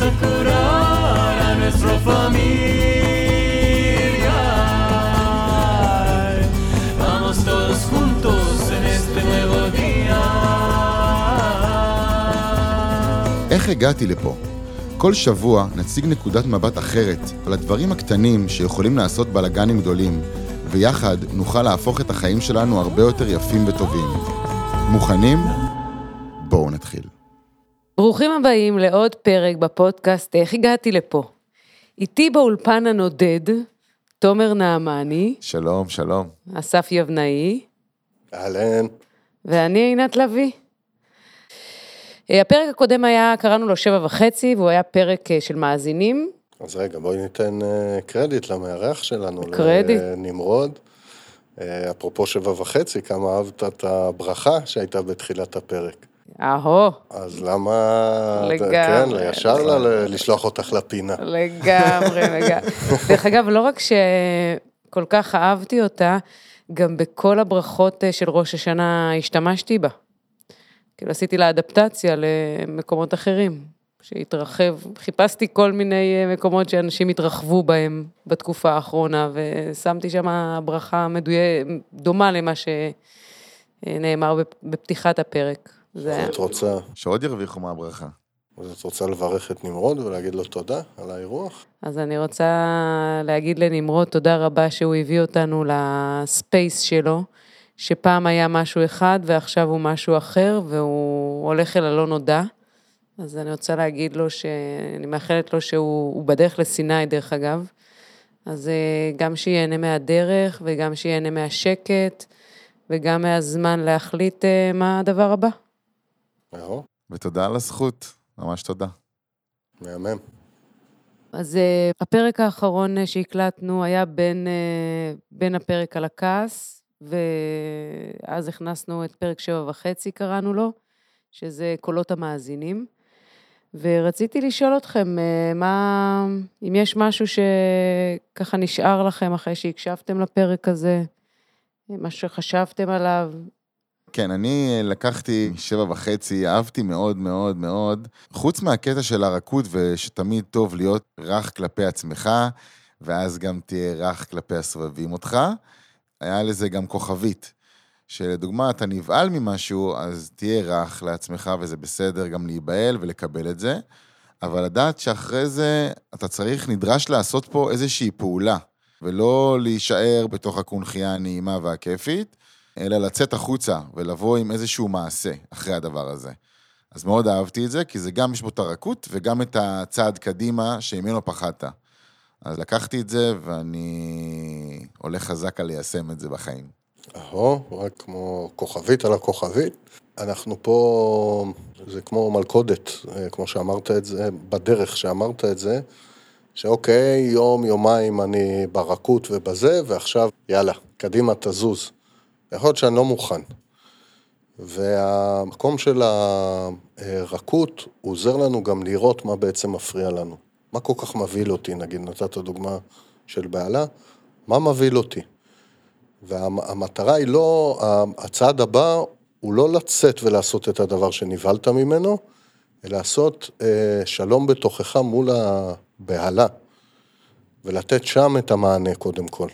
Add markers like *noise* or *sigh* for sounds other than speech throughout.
a curar a nuestra familia. Vamos todos juntos en este nuevo día. איך הגעתי לפה? כל שבוע נציג נקודת מבט אחרת על הדברים הקטנים שיכולים לעשות בלאגנים גדולים, ויחד נוכל להפוך את החיים שלנו הרבה יותר יפים וטובים. מוכנים? בואו נתחיל. ברוכים הבאים לעוד פרק בפודקאסט איך הגעתי לפה. איתי באולפן הנודד, תומר נעמני, שלום, שלום. אסף יבנאי, אהלן. ואני עינת לביא. אה, הפרק הקודם היה, קראנו לו שבע וחצי, והוא היה פרק אה, של מאזינים. אז רגע, בואי ניתן אה, קרדיט למארח שלנו. קרדיט. לנמרוד. אפרופו שבע וחצי, כמה אהבת את הברכה שהייתה בתחילת הפרק. אהו, אז למה... לגמרי. כן, ישר לה לשלוח אותך לפינה. לגמרי, *laughs* לגמרי. דרך אגב, לא רק שכל כך אהבתי אותה, גם בכל הברכות אה, של ראש השנה השתמשתי בה. כאילו עשיתי לה אדפטציה למקומות אחרים, שהתרחב, חיפשתי כל מיני אה, מקומות שאנשים התרחבו בהם בתקופה האחרונה, ושמתי שם ברכה מדויק, דומה למה שנאמר בפתיחת הפרק. זה. אז את רוצה, שעוד ירוויחו מהברכה. אז את רוצה לברך את נמרוד ולהגיד לו תודה על האירוח? אז אני רוצה להגיד לנמרוד תודה רבה שהוא הביא אותנו לספייס שלו, שפעם היה משהו אחד ועכשיו הוא משהו אחר והוא הולך אל הלא נודע. אז אני רוצה להגיד לו שאני מאחלת לו שהוא הוא בדרך לסיני דרך אגב. אז אה, גם שיהנה מהדרך וגם שיהנה מהשקט וגם מהזמן להחליט אה, מה הדבר הבא. יאו, ותודה על הזכות, ממש תודה. מהמם. אז uh, הפרק האחרון uh, שהקלטנו היה בין, uh, בין הפרק על הכעס, ואז הכנסנו את פרק שבע וחצי, קראנו לו, שזה קולות המאזינים. ורציתי לשאול אתכם, uh, מה, אם יש משהו שככה נשאר לכם אחרי שהקשבתם לפרק הזה, משהו שחשבתם עליו, כן, אני לקחתי שבע וחצי, אהבתי מאוד מאוד מאוד, חוץ מהקטע של הרכות ושתמיד טוב להיות רך כלפי עצמך, ואז גם תהיה רך כלפי הסובבים אותך, היה לזה גם כוכבית. שלדוגמה, אתה נבהל ממשהו, אז תהיה רך לעצמך, וזה בסדר גם להיבהל ולקבל את זה, אבל לדעת שאחרי זה אתה צריך, נדרש לעשות פה איזושהי פעולה, ולא להישאר בתוך הקונכייה הנעימה והכיפית, אלא לצאת החוצה ולבוא עם איזשהו מעשה אחרי הדבר הזה. אז מאוד אהבתי את זה, כי זה גם יש בו את הרכות וגם את הצעד קדימה שממנו פחדת. אז לקחתי את זה ואני הולך חזק על ליישם את זה בחיים. אהו, רק כמו כוכבית על הכוכבית. אנחנו פה, זה כמו מלכודת, אה, כמו שאמרת את זה, בדרך שאמרת את זה, שאוקיי, יום, יומיים אני ברכות ובזה, ועכשיו, יאללה, קדימה תזוז. יכול להיות שאני לא מוכן. והמקום של הרכות עוזר לנו גם לראות מה בעצם מפריע לנו. מה כל כך מבהיל אותי, נגיד, נתת דוגמה של בעלה, מה מבהיל אותי? והמטרה היא לא, הצעד הבא הוא לא לצאת ולעשות את הדבר שנבהלת ממנו, אלא לעשות אה, שלום בתוכך מול הבהלה, ולתת שם את המענה קודם כל.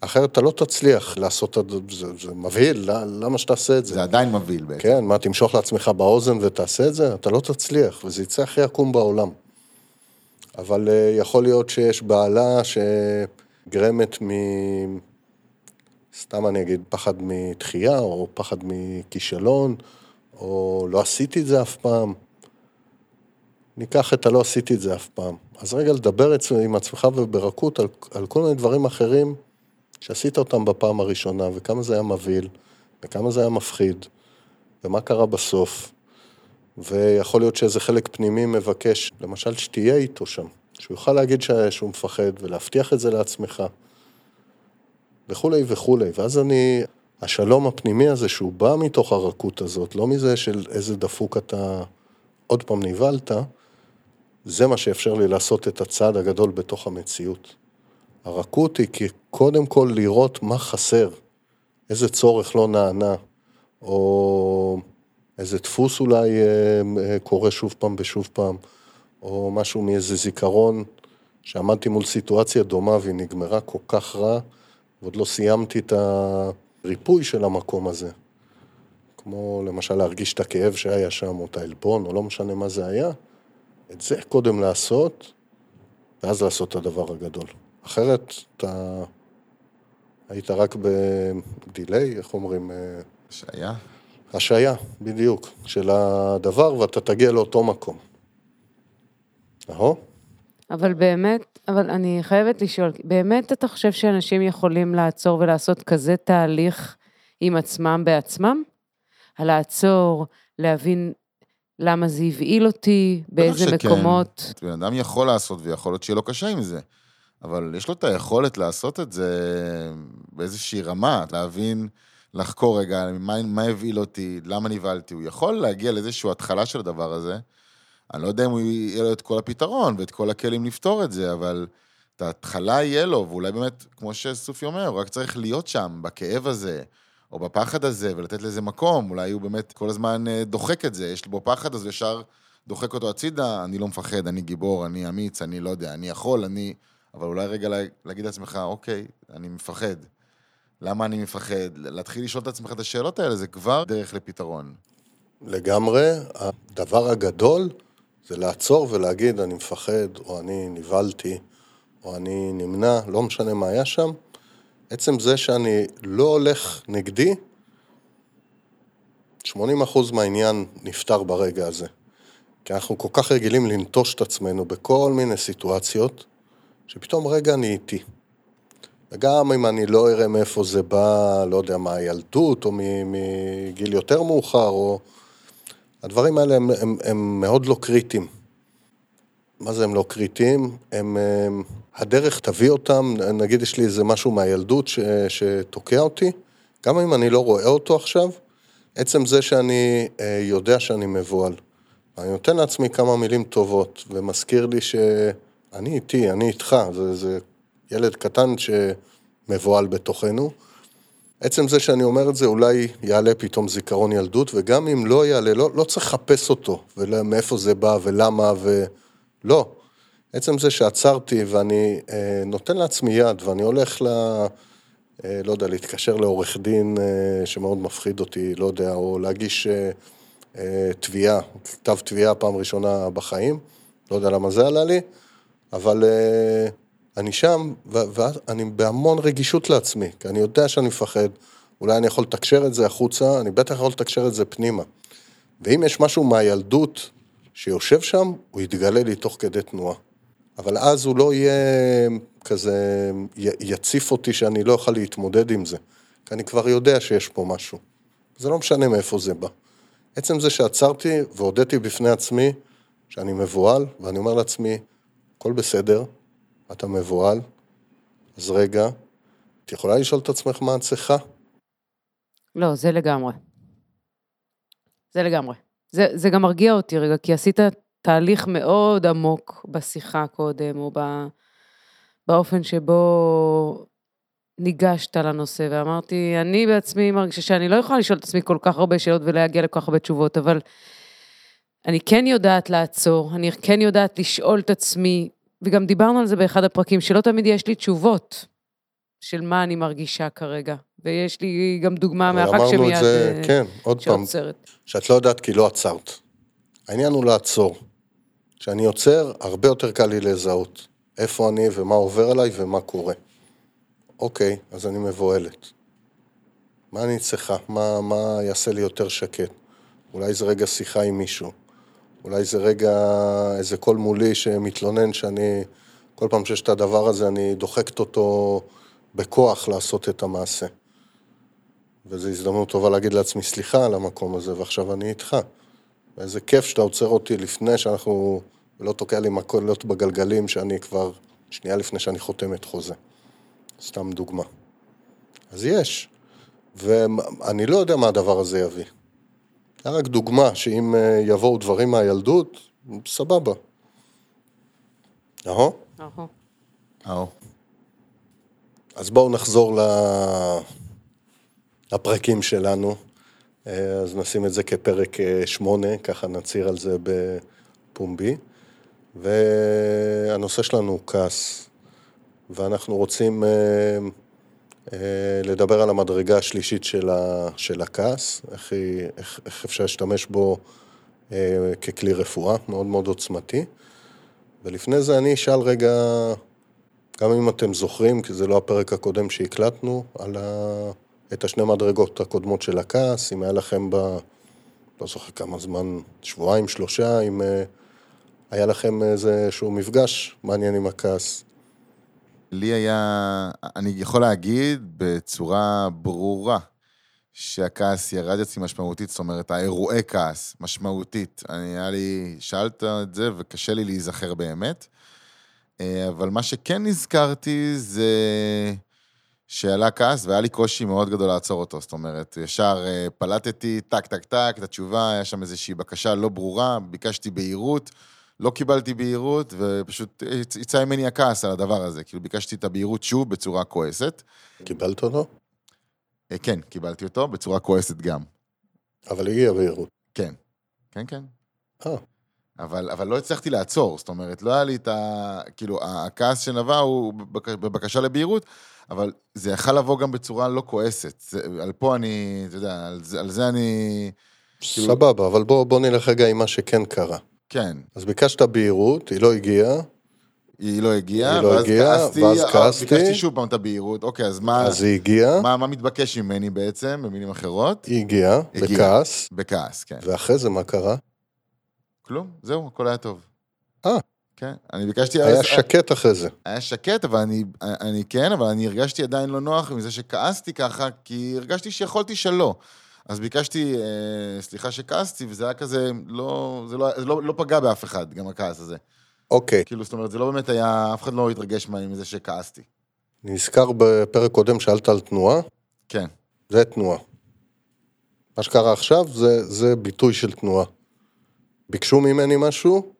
אחרת אתה לא תצליח לעשות את זה, זה, מבהיל, ל- למה שתעשה את זה? זה עדיין מבהיל בעצם. כן, מה, תמשוך לעצמך באוזן ותעשה את זה? אתה לא תצליח, וזה יצא הכי עקום בעולם. אבל אה, יכול להיות שיש בעלה שגרמת מ... סתם אני אגיד, פחד מתחייה, או פחד מכישלון, או לא עשיתי את זה אף פעם. ניקח את הלא עשיתי את זה אף פעם. אז רגע לדבר עם עצמך וברכות על, על כל מיני דברים אחרים שעשית אותם בפעם הראשונה, וכמה זה היה מבהיל, וכמה זה היה מפחיד, ומה קרה בסוף. ויכול להיות שאיזה חלק פנימי מבקש, למשל, שתהיה איתו שם, שהוא יוכל להגיד שהוא מפחד, ולהבטיח את זה לעצמך, וכולי וכולי. ואז אני, השלום הפנימי הזה, שהוא בא מתוך הרכות הזאת, לא מזה של איזה דפוק אתה עוד פעם נבהלת, זה מה שאפשר לי לעשות את הצעד הגדול בתוך המציאות. הרכות היא כי קודם כל לראות מה חסר, איזה צורך לא נענה, או איזה דפוס אולי אה, אה, קורה שוב פעם ושוב פעם, או משהו מאיזה זיכרון שעמדתי מול סיטואציה דומה והיא נגמרה כל כך רע, ועוד לא סיימתי את הריפוי של המקום הזה. כמו למשל להרגיש את הכאב שהיה שם, או את העלבון, או לא משנה מה זה היה, את זה קודם לעשות, ואז לעשות את הדבר הגדול. אחרת אתה היית רק בדיליי, איך אומרים? אה, שהיה. השעיה, בדיוק, של הדבר, ואתה תגיע לאותו מקום. נכון? אבל באמת, אבל אני חייבת לשאול, באמת אתה חושב שאנשים יכולים לעצור ולעשות כזה תהליך עם עצמם בעצמם? לעצור, להבין למה זה הבהיל אותי, באיזה שכן. מקומות. בן אדם יכול לעשות, ויכול להיות שיהיה לו קשה עם זה. אבל יש לו את היכולת לעשות את זה באיזושהי רמה, להבין, לחקור רגע, מה, מה הבהיל אותי, למה נבהלתי. הוא יכול להגיע לאיזושהי התחלה של הדבר הזה. אני לא יודע אם הוא יהיה לו את כל הפתרון ואת כל הכלים לפתור את זה, אבל את ההתחלה יהיה לו, ואולי באמת, כמו שסופי אומר, הוא רק צריך להיות שם, בכאב הזה, או בפחד הזה, ולתת לזה מקום. אולי הוא באמת כל הזמן אה, דוחק את זה, יש בו פחד, אז ישר דוחק אותו הצידה, אני לא מפחד, אני גיבור, אני אמיץ, אני לא יודע, אני יכול, אני... אבל אולי רגע לה- להגיד לעצמך, אוקיי, אני מפחד. למה אני מפחד? להתחיל לשאול את עצמך את השאלות האלה, זה כבר דרך לפתרון. לגמרי, הדבר הגדול זה לעצור ולהגיד, אני מפחד, או אני נבהלתי, או אני נמנע, לא משנה מה היה שם. עצם זה שאני לא הולך נגדי, 80% מהעניין נפתר ברגע הזה. כי אנחנו כל כך רגילים לנטוש את עצמנו בכל מיני סיטואציות, שפתאום רגע אני איתי. וגם אם אני לא אראה מאיפה זה בא, לא יודע, מהילדות, או מגיל יותר מאוחר, או... הדברים האלה הם, הם, הם מאוד לא קריטיים. מה זה הם לא קריטיים? הם, הם... הדרך תביא אותם, נגיד יש לי איזה משהו מהילדות ש, שתוקע אותי, גם אם אני לא רואה אותו עכשיו, עצם זה שאני אה, יודע שאני מבוהל. אני נותן לעצמי כמה מילים טובות, ומזכיר לי שאני איתי, אני איתך, זה, זה ילד קטן שמבוהל בתוכנו. עצם זה שאני אומר את זה, אולי יעלה פתאום זיכרון ילדות, וגם אם לא יעלה, לא, לא צריך לחפש אותו, ומאיפה זה בא ולמה ולא. עצם זה שעצרתי ואני אה, נותן לעצמי יד, ואני הולך ל... אה, לא יודע, להתקשר לעורך דין אה, שמאוד מפחיד אותי, לא יודע, או להגיש אה, אה, תביעה, כתב תביעה פעם ראשונה בחיים, לא יודע למה זה עלה לי, אבל אה, אני שם, ואני בהמון רגישות לעצמי, כי אני יודע שאני מפחד, אולי אני יכול לתקשר את זה החוצה, אני בטח יכול לתקשר את זה פנימה. ואם יש משהו מהילדות שיושב שם, הוא יתגלה לי תוך כדי תנועה. אבל אז הוא לא יהיה כזה, י- יציף אותי שאני לא אוכל להתמודד עם זה. כי אני כבר יודע שיש פה משהו. זה לא משנה מאיפה זה בא. עצם זה שעצרתי והודיתי בפני עצמי שאני מבוהל, ואני אומר לעצמי, הכל בסדר, אתה מבוהל, אז רגע, את יכולה לשאול את עצמך מה את צריכה? לא, זה לגמרי. זה לגמרי. זה, זה גם מרגיע אותי רגע, כי עשית תהליך מאוד עמוק בשיחה קודם, או ב, באופן שבו ניגשת לנושא, ואמרתי, אני בעצמי מרגישה שאני לא יכולה לשאול את עצמי כל כך הרבה שאלות ולהגיע לכל כך הרבה תשובות, אבל אני כן יודעת לעצור, אני כן יודעת לשאול את עצמי, וגם דיברנו על זה באחד הפרקים, שלא תמיד יש לי תשובות של מה אני מרגישה כרגע. ויש לי גם דוגמה מהחג אמרנו שמיד... את זה, אה, כן, עוד פעם, שעוצרת. שאת לא יודעת כי לא עצרת. העניין הוא לעצור. כשאני עוצר, הרבה יותר קל לי לזהות איפה אני ומה עובר עליי ומה קורה. אוקיי, אז אני מבוהלת. מה אני צריכה? מה, מה יעשה לי יותר שקט? אולי זה רגע שיחה עם מישהו. אולי זה רגע איזה קול מולי שמתלונן שאני, כל פעם שיש את הדבר הזה, אני דוחקת אותו בכוח לעשות את המעשה. וזו הזדמנות טובה להגיד לעצמי סליחה על המקום הזה, ועכשיו אני איתך. ואיזה כיף שאתה עוצר אותי לפני שאנחנו, ולא תוקע לי מקולות בגלגלים שאני כבר, שנייה לפני שאני חותם את חוזה. סתם דוגמה. אז יש. ואני לא יודע מה הדבר הזה יביא. זה רק דוגמה שאם אה, יבואו דברים מהילדות, סבבה. אהו. אהו. אז בואו נחזור. לפרקים שלנו. אה, אז נשים את זה כפרק אה, שמונה, ככה נצהיר על זה בפומבי. והנושא שלנו הוא כעס, ואנחנו רוצים לדבר על המדרגה השלישית של, ה, של הכעס, איך, היא, איך, איך אפשר להשתמש בו אה, ככלי רפואה מאוד מאוד עוצמתי. ולפני זה אני אשאל רגע, גם אם אתם זוכרים, כי זה לא הפרק הקודם שהקלטנו, על ה... את השני מדרגות הקודמות של הכעס, אם היה לכם ב... לא זוכר כמה זמן, שבועיים, שלושה, אם אה, היה לכם איזשהו מפגש מעניין עם הכעס. לי היה, אני יכול להגיד בצורה ברורה, שהכעס ירד אצלי משמעותית, זאת אומרת, האירועי כעס, משמעותית. אני, היה לי, שאלת את זה וקשה לי להיזכר באמת, אה, אבל מה שכן נזכרתי זה שעלה כעס והיה לי קושי מאוד גדול לעצור אותו, זאת אומרת, ישר אה, פלטתי, טק, טק, טק, את התשובה, היה שם איזושהי בקשה לא ברורה, ביקשתי בהירות, לא קיבלתי בהירות, ופשוט יצא ממני הכעס על הדבר הזה. כאילו, ביקשתי את הבהירות שוב בצורה כועסת. קיבלת אותו? אה, כן, קיבלתי אותו, בצורה כועסת גם. אבל הגיע בהירות. כן, כן, כן. אה, אבל, אבל לא הצלחתי לעצור, זאת אומרת, לא היה לי את ה... כאילו, הכעס שנבע הוא בבק- בבקשה לבהירות, אבל זה יכל לבוא גם בצורה לא כועסת. זה, על פה אני, אתה יודע, על זה, על זה אני... כאילו- סבבה, אבל בוא, בוא נלך רגע עם מה שכן קרה. כן, אז ביקשת בהירות, היא לא הגיעה, היא לא הגיעה, היא לא ואז הגיעה, כעסתי, ואז אה, כעסתי. ביקשתי שוב פעם את הבהירות, אוקיי, אז מה, אז היא הגיעה, מה, מה מתבקש ממני בעצם, במילים אחרות? היא הגיעה, הגיעה. בכעס, בכעס, כן. ואחרי זה מה קרה? כלום, זהו, הכל היה טוב. אה. כן, אני ביקשתי... היה אז- שקט אחרי זה. היה שקט, אבל אני, אני כן, אבל אני הרגשתי עדיין לא נוח מזה שכעסתי ככה, כי הרגשתי שיכולתי שלא. אז ביקשתי אה, סליחה שכעסתי, וזה היה כזה, לא, זה לא, זה לא, לא פגע באף אחד, גם הכעס הזה. אוקיי, כאילו, זאת אומרת, זה לא באמת היה, אף אחד לא התרגש ממני מזה שכעסתי. נזכר בפרק קודם שאלת על תנועה, כן, זה תנועה. מה שקרה עכשיו זה, זה ביטוי של תנועה. ביקשו ממני משהו,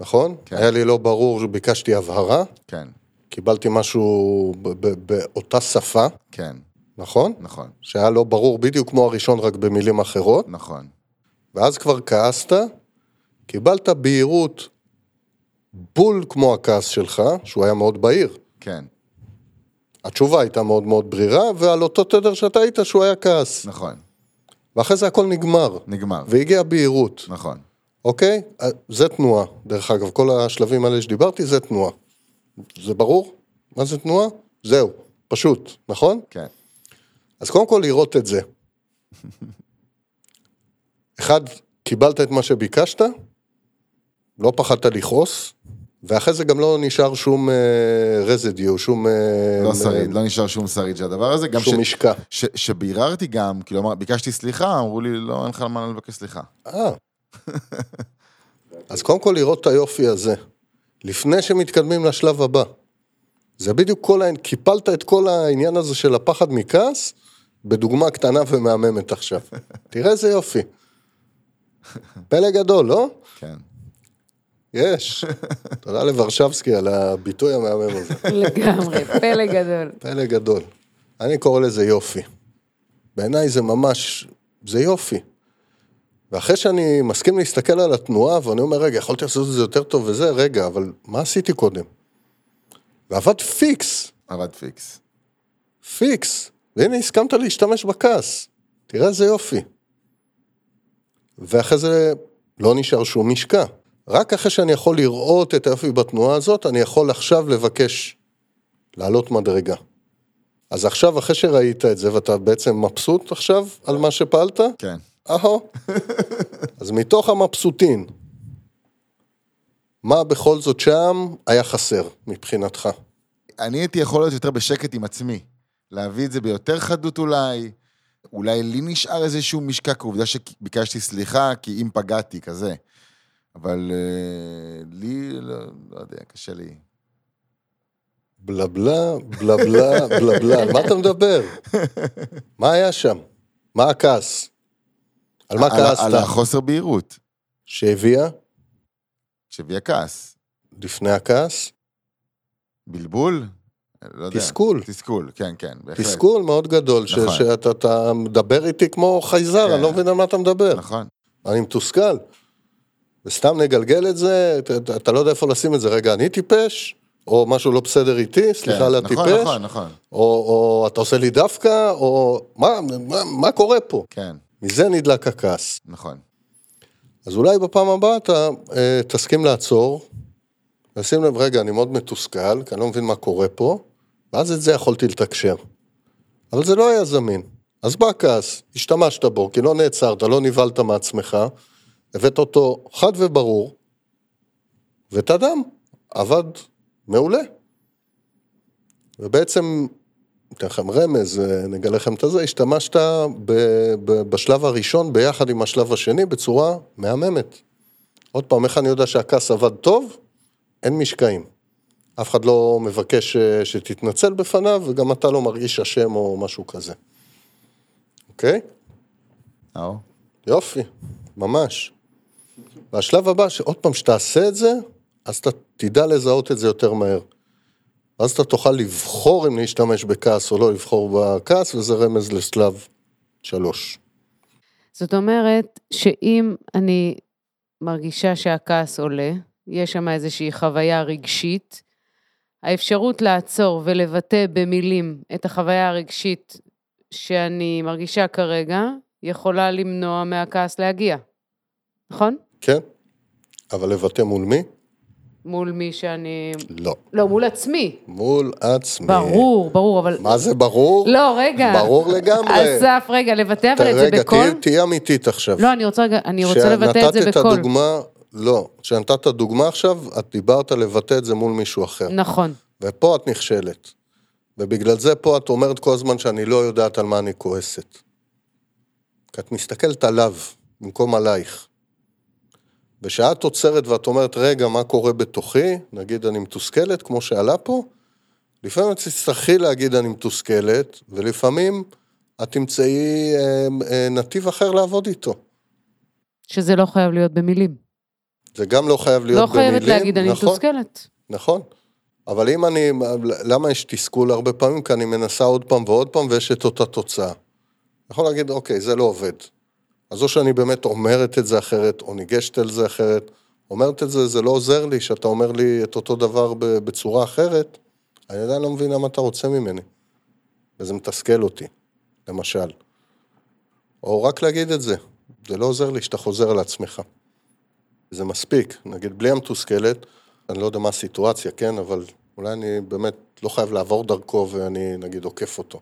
נכון? כן. היה לי לא ברור, ביקשתי הבהרה, כן, קיבלתי משהו באותה שפה, כן, נכון? נכון, שהיה לא ברור בדיוק כמו הראשון, רק במילים אחרות, נכון. ואז כבר כעסת, קיבלת בהירות בול כמו הכעס שלך, שהוא היה מאוד בהיר. כן, התשובה הייתה מאוד מאוד ברירה, ועל אותו תדר שאתה היית, שהוא היה כעס. נכון. ואחרי זה הכל נגמר, נגמר. והגיע בהירות, נכון, אוקיי? אה, זה תנועה. דרך אגב, כל השלבים האלה שדיברתי, זה תנועה. זה ברור? מה זה תנועה? זהו, פשוט, נכון? כן, אז קודם כל לראות את זה. אחד, קיבלת את מה שביקשת, לא פחדת לכעוס, ואחרי זה גם לא נשאר שום רזידיו, שום... אה, לא אה, שריד, לא נשאר שום שריד של הדבר הזה. גם שום ש- משקע. ש- שביררתי גם, כאילו, ביקשתי סליחה, אמרו לי, לא, אין לך על מה לבקש סליחה. אה. אז קודם כל לראות את היופי הזה, לפני שמתקדמים לשלב הבא. זה בדיוק כל העניין, קיפלת את כל העניין הזה של הפחד מכעס, בדוגמה קטנה ומהממת עכשיו. *laughs* תראה איזה יופי. פלא גדול, לא? כן. יש. תודה לוורשבסקי על הביטוי המהמם הזה. *laughs* לגמרי, פלא גדול. פלא גדול. אני קורא לזה יופי. בעיניי זה ממש, זה יופי. ואחרי שאני מסכים להסתכל על התנועה, ואני אומר, רגע, יכולתי לעשות את זה יותר טוב וזה, רגע, אבל מה עשיתי קודם? ועבד פיקס, עבד פיקס. פיקס. והנה, הסכמת להשתמש בכעס. תראה איזה יופי. ואחרי זה לא נשאר שום משקע. רק אחרי שאני יכול לראות את היופי בתנועה הזאת, אני יכול עכשיו לבקש לעלות מדרגה. אז עכשיו, אחרי שראית את זה, ואתה בעצם מבסוט עכשיו על מה שפעלת, כן. אהו. *laughs* אז מתוך המבסוטין, מה בכל זאת שם היה חסר מבחינתך? אני הייתי יכול להיות יותר בשקט עם עצמי. להביא את זה ביותר חדות אולי. אולי לי נשאר איזשהו משקע, כעובדה שביקשתי סליחה, כי אם פגעתי, כזה. אבל אה, לי, לא, לא יודע, קשה לי. בלה בלה, בלה בלה, בלה בלה, מה אתה מדבר? מה היה שם? מה הכעס? על מה כעסת? על החוסר בהירות, שהביאה שהביאה כעס. לפני הכעס? בלבול? לא יודע. תסכול. תסכול, כן, כן, בהחלט. תסכול מאוד גדול, ש- נכון. שאתה אתה מדבר איתי כמו חייזר, כן. אני לא מבין על מה אתה מדבר. נכון. אני מתוסכל. וסתם נגלגל את זה, אתה, אתה לא יודע איפה לשים את זה, רגע, אני טיפש, או משהו לא בסדר איתי, סליחה כן, על נכון, הטיפש, נכון, נכון. או, או אתה עושה לי דווקא, או מה, מה, מה קורה פה? כן, מזה נדלק הכעס. נכון. אז אולי בפעם הבאה אתה אה, תסכים לעצור, לשים לב, רגע, אני מאוד מתוסכל, כי אני לא מבין מה קורה פה, ואז את זה יכולתי לתקשר. אבל זה לא היה זמין. אז בא הכעס, השתמשת בו, כי לא נעצרת, לא נבהלת מעצמך, הבאת אותו חד וברור, ותדם, עבד מעולה. ובעצם, אתן לכם רמז, נגלה לכם את הזה, השתמשת ב, ב, בשלב הראשון ביחד עם השלב השני בצורה מהממת. עוד פעם, איך אני יודע שהכעס עבד טוב? אין משקעים. אף אחד לא מבקש אה, שתתנצל בפניו, וגם אתה לא מרגיש אשם או משהו כזה. אוקיי? נאור? יופי, ממש. והשלב הבא, שעוד פעם, שתעשה את זה, אז אתה תדע לזהות את זה יותר מהר. אז אתה תוכל לבחור אם להשתמש בכעס או לא לבחור בכעס, וזה רמז לשלב שלוש. זאת אומרת שאם אני מרגישה שהכעס עולה, יש שם איזושהי חוויה רגשית, האפשרות לעצור ולבטא במילים את החוויה הרגשית שאני מרגישה כרגע, יכולה למנוע מהכעס להגיע, נכון? כן? אבל לבטא מול מי? מול מי שאני... לא. לא, מול עצמי. מול עצמי. ברור, ברור, אבל... מה זה ברור? לא, רגע. ברור לגמרי. אסף, רגע, לבטא אבל את זה רגע, בקול? תהיי- תהיי אמיתית עכשיו. לא, אני רוצה רגע, אני רוצה לבטא את זה כשנתת את בקול. הדוגמה, לא. כשנתת דוגמה עכשיו, את דיברת לבטא את זה מול מישהו אחר. נכון. ופה את נכשלת. ובגלל זה פה את אומרת כל הזמן שאני לא יודעת על מה אני כועסת. כי את מסתכלת עליו במקום עלייך. ושאת עוצרת ואת אומרת, רגע, מה קורה בתוכי? נגיד אני מתוסכלת, כמו שעלה פה, לפעמים את תצטרכי להגיד אני מתוסכלת, ולפעמים את תמצאי אה, אה, נתיב אחר לעבוד איתו. שזה לא חייב להיות במילים. זה גם לא חייב להיות לא במילים. חייבת להגיד, אני נכון? מתוסכלת. נכון. אבל אם אני, למה יש תסכול הרבה פעמים? כי אני מנסה עוד פעם ועוד פעם ויש את אותה תוצאה. אני יכול להגיד, אוקיי, זה לא עובד. אז או שאני באמת אומרת את זה אחרת, או ניגשת על זה אחרת. אומרת את זה, זה לא עוזר לי שאתה אומר לי את אותו דבר בצורה אחרת, אני עדיין לא מבין למה אתה רוצה ממני. וזה מתסכל אותי, למשל. או רק להגיד את זה, זה לא עוזר לי שאתה חוזר על עצמך. זה מספיק, נגיד בלי המתוסכלת, אני לא יודע מה הסיטואציה, כן, אבל אולי אני באמת לא חייב לעבור דרכו ואני נגיד עוקף אותו.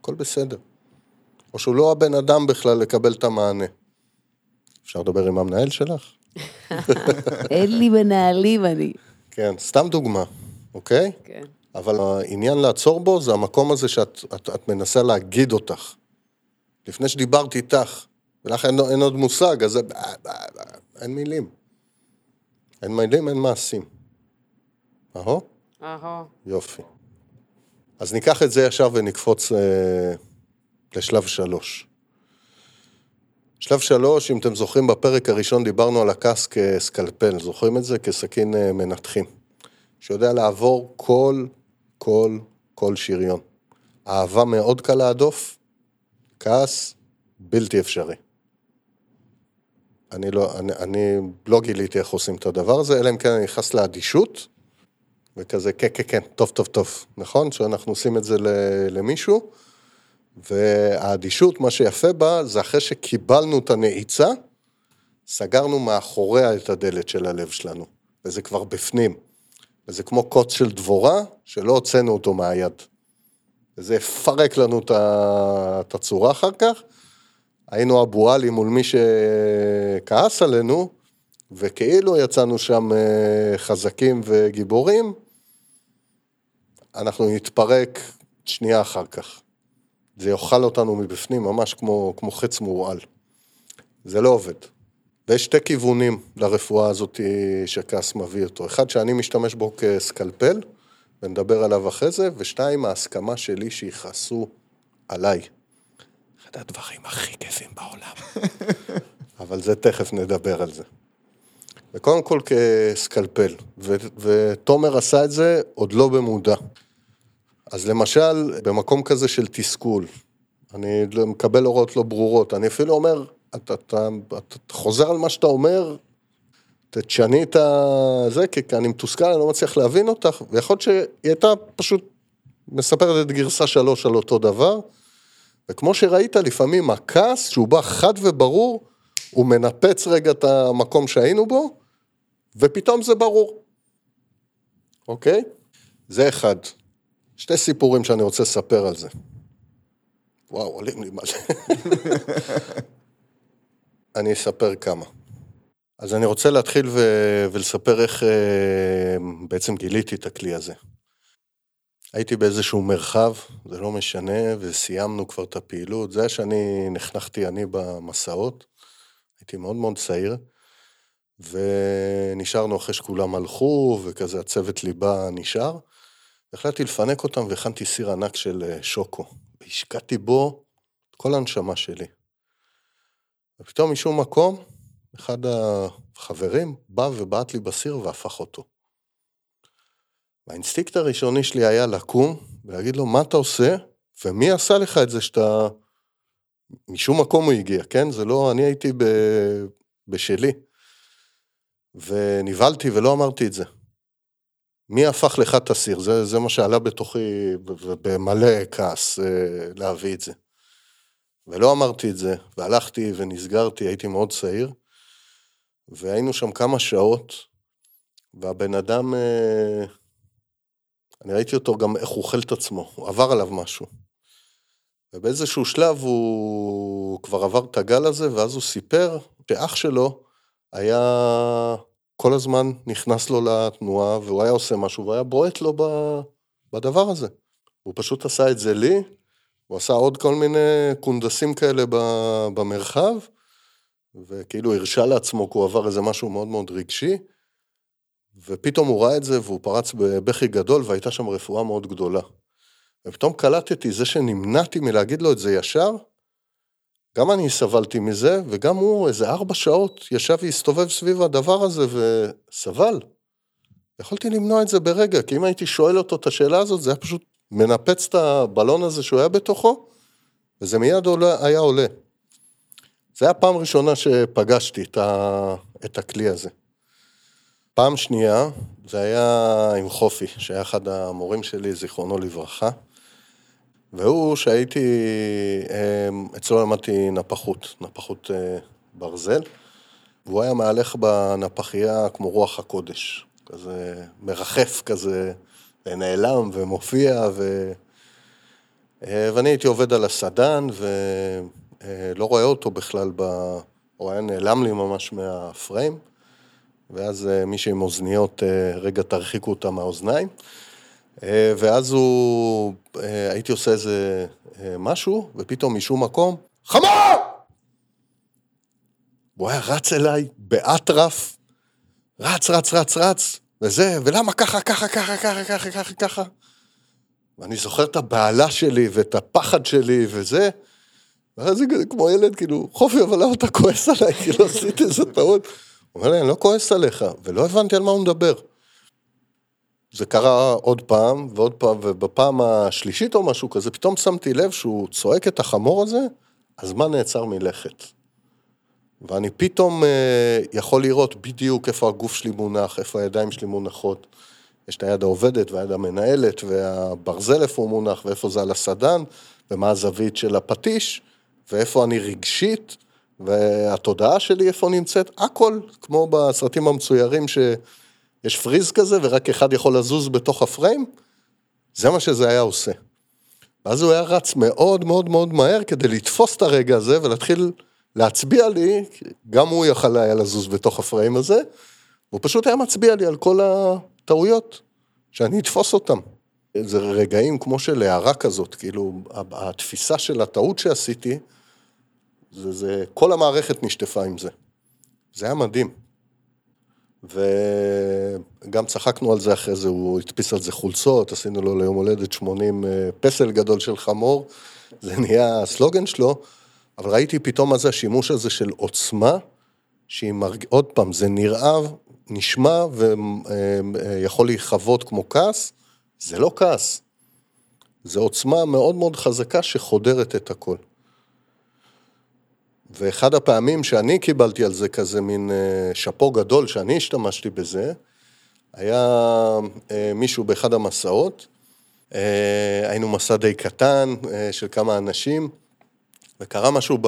הכל בסדר. או שהוא לא הבן אדם בכלל לקבל את המענה. אפשר לדבר עם המנהל שלך? *laughs* אין לי מנהלים אני. כן, סתם דוגמה, אוקיי? כן. אבל העניין לעצור בו זה המקום הזה שאת את, את מנסה להגיד אותך. לפני שדיברתי איתך, ולך אין, אין עוד מושג, אז. אין מילים. אין מילים, אין מעשים. אהו? אהו. יופי. אז ניקח את זה ישר ונקפוץ אה, לשלב שלוש. שלב שלוש, אם אתם זוכרים, בפרק הראשון דיברנו על הכעס כסקלפל, זוכרים את זה? כסכין אה, מנתחים. שיודע לעבור כל, כל, כל שריון. אהבה מאוד קל להדוף, כעס בלתי אפשרי. אני לא, אני, אני לא גיליתי איך עושים את הדבר הזה, אלא אם כן אני נכנס לאדישות, וכזה, כן, כן, כן, טוב, טוב, טוב, נכון? שאנחנו עושים את זה למישהו, והאדישות, מה שיפה בה, זה אחרי שקיבלנו את הנעיצה, סגרנו מאחוריה את הדלת של הלב שלנו, וזה כבר בפנים. וזה כמו קוץ של דבורה, שלא הוצאנו אותו מהיד. וזה יפרק לנו את הצורה אחר כך. היינו אבו עלי מול מי שכעס עלינו, וכאילו יצאנו שם אה, חזקים וגיבורים, אנחנו נתפרק שנייה אחר כך. זה יאכל אותנו מבפנים, ממש כמו, כמו חץ מורעל. זה לא עובד. ויש שתי כיוונים לרפואה הזאת שכעס מביא אותו. אחד, שאני משתמש בו כסקלפל, ונדבר עליו אחרי זה, ושתיים, ההסכמה שלי שיכעסו עליי. אחד הדברים הכי כיפים בעולם. *laughs* אבל זה תכף נדבר על זה. וקודם כל כסקלפל, ו- ותומר עשה את זה עוד לא במודע. אז למשל, במקום כזה של תסכול, אני מקבל הוראות לא ברורות, אני אפילו אומר, אתה, אתה, אתה, אתה חוזר על מה שאתה אומר, תשני את זה, כי אני מתוסכל, אני לא מצליח להבין אותך, ויכול להיות שהיא הייתה פשוט מספרת את גרסה שלוש על אותו דבר, וכמו שראית, לפעמים הכעס, שהוא בא חד וברור, הוא מנפץ רגע את המקום שהיינו בו, ופתאום זה ברור. אוקיי? זה אחד. שתי סיפורים שאני רוצה לספר על זה. וואו, עולים לי מלא. *laughs* אני אספר כמה. אז אני רוצה להתחיל ו... ולספר איך אה, בעצם גיליתי את הכלי הזה. הייתי באיזשהו מרחב, זה לא משנה, וסיימנו כבר את הפעילות. זה היה שאני נחנכתי אני במסעות, הייתי מאוד מאוד צעיר, ונשארנו אחרי שכולם הלכו, וכזה הצוות ליבה נשאר. החלטתי לפנק אותם והכנתי סיר ענק של אה, שוקו, והשקעתי בו את כל הנשמה שלי. ופתאום משום מקום, אחד החברים בא ובעט לי בסיר והפך אותו. והאינסטינקט הראשוני שלי היה לקום ולהגיד לו, מה אתה עושה? ומי עשה לך את זה שאתה... משום מקום הוא הגיע, כן? זה לא, אני הייתי ב... בשלי. ונבהלתי ולא אמרתי את זה. מי הפך לך את הסיר? זה, זה מה שעלה בתוכי במלא כעס אה, להביא את זה. ולא אמרתי את זה, והלכתי ונסגרתי, הייתי מאוד צעיר, והיינו שם כמה שעות, והבן אדם, אה, אני ראיתי אותו גם איך הוא אוכל את עצמו, הוא עבר עליו משהו. ובאיזשהו שלב הוא כבר עבר את הגל הזה, ואז הוא סיפר שאח שלו היה כל הזמן נכנס לו לתנועה, והוא היה עושה משהו, והוא היה בועט לו בדבר הזה. הוא פשוט עשה את זה לי, הוא עשה עוד כל מיני קונדסים כאלה במרחב, וכאילו הרשה לעצמו, כי הוא עבר איזה משהו מאוד מאוד רגשי, ופתאום הוא ראה את זה והוא פרץ בבכי גדול והייתה שם רפואה מאוד גדולה. ופתאום קלטתי, זה שנמנעתי מלהגיד לו את זה ישר, גם אני סבלתי מזה, וגם הוא איזה ארבע שעות ישב והסתובב סביב הדבר הזה וסבל. יכולתי למנוע את זה ברגע, כי אם הייתי שואל אותו את השאלה הזאת, זה היה פשוט מנפץ את הבלון הזה שהוא היה בתוכו, וזה מיד עולה, היה עולה. זה היה פעם ראשונה שפגשתי את, ה, את הכלי הזה. פעם שנייה, זה היה עם חופי, שהיה אחד המורים שלי, זיכרונו לברכה. והוא, שהייתי, אמ, אצלו למדתי נפחות, נפחות אה, ברזל, והוא היה מהלך בנפחייה כמו רוח הקודש, כזה מרחף כזה, ונעלם ומופיע, ו... אה, ואני הייתי עובד על הסדן, ולא רואה אותו בכלל, ב... הוא היה נעלם לי ממש מהפריים, ואז אה, מישהי עם אוזניות, רגע תרחיקו אותה מהאוזניים. אה, ואז הוא, אה, הייתי עושה איזה אה, משהו, ופתאום משום מקום, חמור! הוא היה רץ אליי באטרף, רץ, רץ, רץ, רץ, וזה, ולמה ככה, ככה, ככה, ככה, ככה, ככה, ככה. ואני זוכר את הבהלה שלי ואת הפחד שלי וזה, ואז זה כמו ילד, כאילו, חופי, אבל למה אתה כועס עליי? *laughs* כאילו, עשיתי איזה טעות. הוא אומר לי, אני לא כועס עליך, ולא הבנתי על מה הוא מדבר. זה קרה עוד פעם ועוד פעם, ובפעם השלישית או משהו כזה, פתאום שמתי לב שהוא צועק את החמור הזה, הזמן נעצר מלכת. ואני פתאום אה, יכול לראות בדיוק איפה הגוף שלי מונח, איפה הידיים שלי מונחות. יש את היד העובדת והיד המנהלת, והברזל איפה הוא מונח, ואיפה זה על הסדן, ומה הזווית של הפטיש, ואיפה אני רגשית, והתודעה שלי איפה נמצאת, הכל כמו בסרטים המצוירים ש... יש פריז כזה ורק אחד יכול לזוז בתוך הפריים, זה מה שזה היה עושה. ואז הוא היה רץ מאוד מאוד מאוד מהר כדי לתפוס את הרגע הזה ולהתחיל להצביע לי, גם הוא יכל היה לזוז בתוך הפריים הזה, והוא פשוט היה מצביע לי על כל הטעויות, שאני אתפוס אותם. זה רגעים כמו של הערה כזאת, כאילו, התפיסה של הטעות שעשיתי, זה, זה, כל המערכת נשטפה עם זה. זה היה מדהים. וגם צחקנו על זה אחרי זה, הוא הדפיס על זה חולצות, עשינו לו ליום הולדת 80 אה, פסל גדול של חמור, זה נהיה הסלוגן שלו, אבל ראיתי פתאום מה זה השימוש הזה של עוצמה, שהיא מרג... עוד פעם, זה נראה, נשמע ויכול אה, להיחוות כמו כעס, זה לא כעס, זה עוצמה מאוד מאוד חזקה שחודרת את הכל. ואחד הפעמים שאני קיבלתי על זה כזה מין אה, שאפו גדול, שאני השתמשתי בזה, היה אה, מישהו באחד המסעות, אה, היינו מסע די קטן של כמה אנשים, וקרה משהו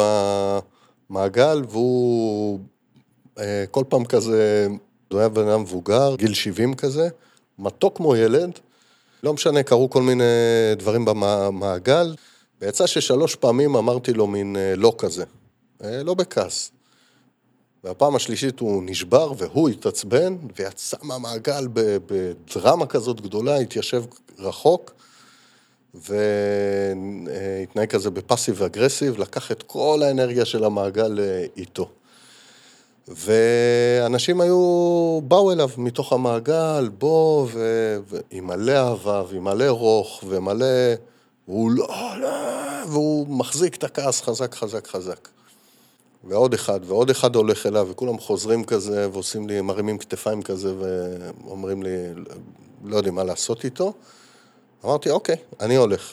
במעגל, והוא כל פעם כזה, הוא היה בן אדם מבוגר, גיל 70 כזה, מתוק כמו ילד, לא משנה, קרו כל מיני דברים במעגל, ויצא ששלוש פעמים אמרתי לו מין לא כזה. אה, לא בכעס. והפעם השלישית הוא נשבר והוא התעצבן ויצא מהמעגל בדרמה כזאת גדולה, התיישב רחוק והתנהג כזה בפאסיב ואגרסיב, לקח את כל האנרגיה של המעגל אה, איתו. ואנשים היו, באו אליו מתוך המעגל, בוא, ועם מלא אהבה, ועם מלא רוך, ומלא... והוא לא, לא, והוא מחזיק את הכעס חזק, חזק, חזק. ועוד אחד, ועוד אחד הולך אליו, וכולם חוזרים כזה, ועושים לי, מרימים כתפיים כזה, ואומרים לי, לא יודעים מה לעשות איתו. אמרתי, אוקיי, אני הולך.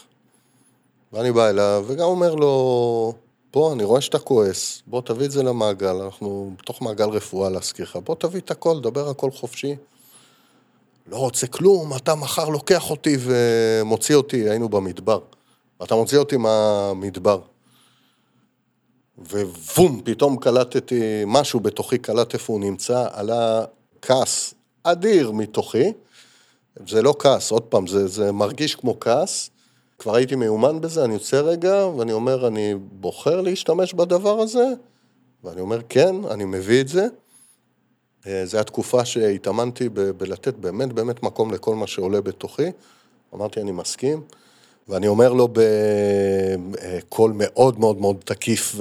ואני בא אליו, וגם אומר לו, בוא, אני רואה שאתה כועס, בוא תביא את זה למעגל, אנחנו בתוך מעגל רפואה להזכיר לך, בוא תביא את הכל, דבר הכל חופשי. לא רוצה כלום, אתה מחר לוקח אותי ומוציא אותי, היינו במדבר. אתה מוציא אותי מהמדבר. ובום, פתאום קלטתי משהו בתוכי, קלט איפה הוא נמצא, עלה כעס אדיר מתוכי. זה לא כעס, עוד פעם, זה, זה מרגיש כמו כעס. כבר הייתי מיומן בזה, אני יוצא רגע, ואני אומר, אני בוחר להשתמש בדבר הזה, ואני אומר, כן, אני מביא את זה. אה, זו התקופה שהתאמנתי ב- בלתת באמת באמת מקום לכל מה שעולה בתוכי. אמרתי, אני מסכים. ואני אומר לו בקול מאוד מאוד מאוד תקיף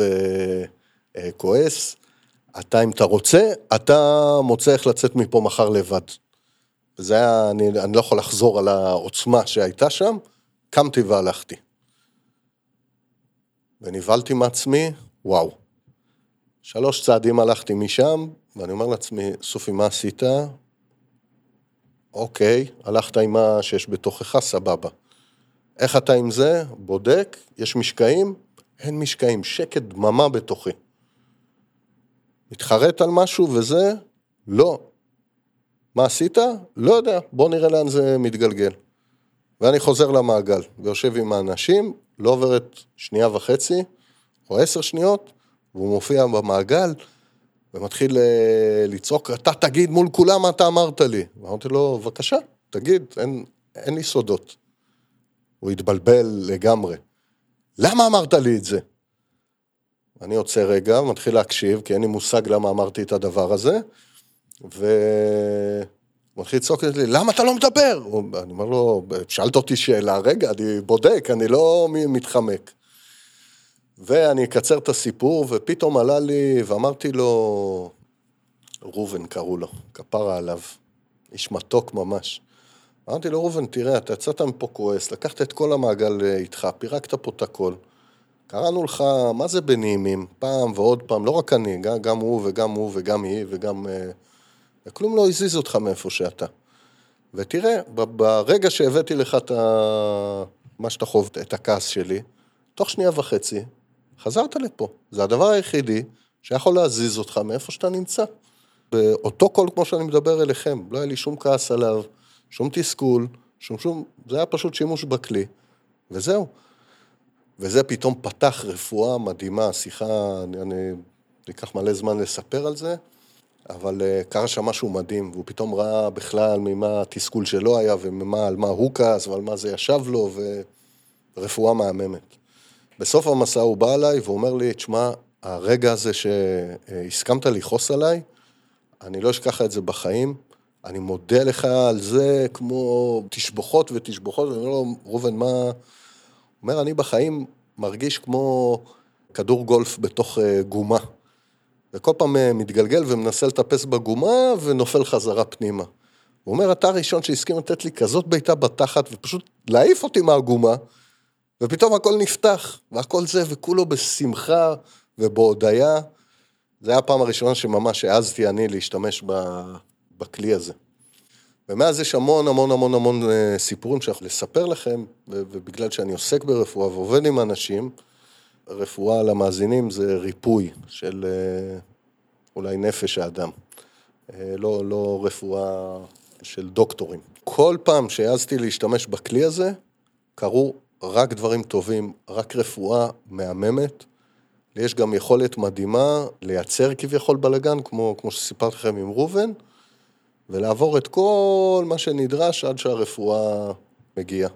וכועס, אתה, אם אתה רוצה, אתה מוצא איך לצאת מפה מחר לבד. וזה היה, אני, אני לא יכול לחזור על העוצמה שהייתה שם, קמתי והלכתי. ונבהלתי מעצמי, וואו. שלוש צעדים הלכתי משם, ואני אומר לעצמי, סופי, מה עשית? אוקיי, הלכת עם מה שיש בתוכך, סבבה. איך אתה עם זה? בודק, יש משקעים? אין משקעים, שקט דממה בתוכי. מתחרט על משהו וזה? לא. מה עשית? לא יודע, בוא נראה לאן זה מתגלגל. ואני חוזר למעגל, ויושב עם האנשים, לא עוברת שנייה וחצי, או עשר שניות, והוא מופיע במעגל, ומתחיל אה, לצעוק, אתה תגיד מול כולם מה אתה אמרת לי. ואמרתי לו, בבקשה, תגיד, אין, אין לי סודות. הוא התבלבל לגמרי. למה אמרת לי את זה? אני עוצר רגע, מתחיל להקשיב, כי אין לי מושג למה אמרתי את הדבר הזה, ו... הוא מתחיל לצעוק לי, למה אתה לא מדבר? אני אומר לו, שאלת אותי שאלה, רגע, אני בודק, אני לא מתחמק. ואני אקצר את הסיפור, ופתאום עלה לי, ואמרתי לו, ראובן קראו לו, כפרה עליו, איש מתוק ממש. אמרתי לו, ראובן, תראה, אתה יצאת מפה כועס, לקחת את כל המעגל אה, איתך, פירקת פה את הכל. קראנו לך, מה זה בנעימים? פעם ועוד פעם, לא רק אני, גם, גם הוא וגם הוא וגם היא וגם... אה, וכלום לא הזיז אותך מאיפה שאתה. ותראה, ברגע שהבאתי לך את ה... מה שאתה חוב, את הכעס שלי, תוך שנייה וחצי, חזרת לפה. זה הדבר היחידי שיכול להזיז אותך מאיפה שאתה נמצא. באותו קול כמו שאני מדבר אליכם, לא היה לי שום כעס עליו, שום תסכול, שום שום, זה היה פשוט שימוש בכלי, וזהו. וזה פתאום פתח רפואה מדהימה, שיחה, אני, אני אקח מלא זמן לספר על זה, אבל uh, קרה שם משהו מדהים, והוא פתאום ראה בכלל ממה התסכול שלו היה, ומה, על מה הוא כעס, ועל מה זה ישב לו, ורפואה מהממת. בסוף המסע הוא בא אליי והוא אומר לי, תשמע, הרגע הזה שהסכמת לכעוס עליי, אני לא אשכח את זה בחיים, אני מודה לך על זה כמו תשבוכות ותשבוכות, ואני אומר לו, ראובן, מה... הוא אומר, אני בחיים מרגיש כמו כדור גולף בתוך אה, גומה. וכל פעם אה, מתגלגל ומנסה לטפס בגומה ונופל חזרה פנימה. הוא אומר, אתה הראשון שהסכים לתת לי כזאת בעיטה בתחת ופשוט להעיף אותי מהגומה, ופתאום הכל נפתח, והכל זה, וכולו בשמחה ובהודיה. זה היה הפעם הראשונה שממש העזתי אני להשתמש בכלי הזה. ומאז יש המון המון המון המון אה, סיפורים שאנחנו לספר לכם, ובגלל שאני עוסק ברפואה ועובד עם אנשים, רפואה למאזינים זה ריפוי של אה, אולי נפש האדם, אה, לא, לא רפואה של דוקטורים. כל פעם שהעזתי להשתמש בכלי הזה, קרו רק דברים טובים, רק רפואה מהממת. יש גם יכולת מדהימה לייצר כביכול בלאגן, כמו, כמו שסיפרתי לכם עם ראובן, ולעבור את כל מה שנדרש עד שהרפואה מגיעה.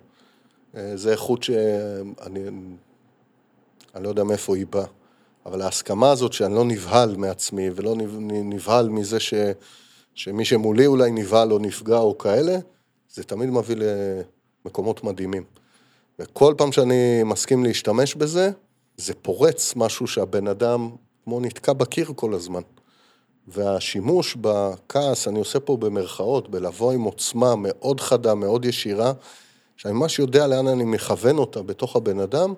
אה, זה איכות שאני אני לא יודע מאיפה היא באה, אבל ההסכמה הזאת שאני לא נבהל מעצמי ולא נבהל מזה ש, שמי שמולי אולי נבהל או נפגע או כאלה, זה תמיד מביא למקומות מדהימים. וכל פעם שאני מסכים להשתמש בזה, זה פורץ משהו שהבן אדם כמו נתקע בקיר כל הזמן. והשימוש בכעס, אני עושה פה במרכאות, בלבוא עם עוצמה מאוד חדה, מאוד ישירה, שאני ממש יודע לאן אני מכוון אותה בתוך הבן אדם,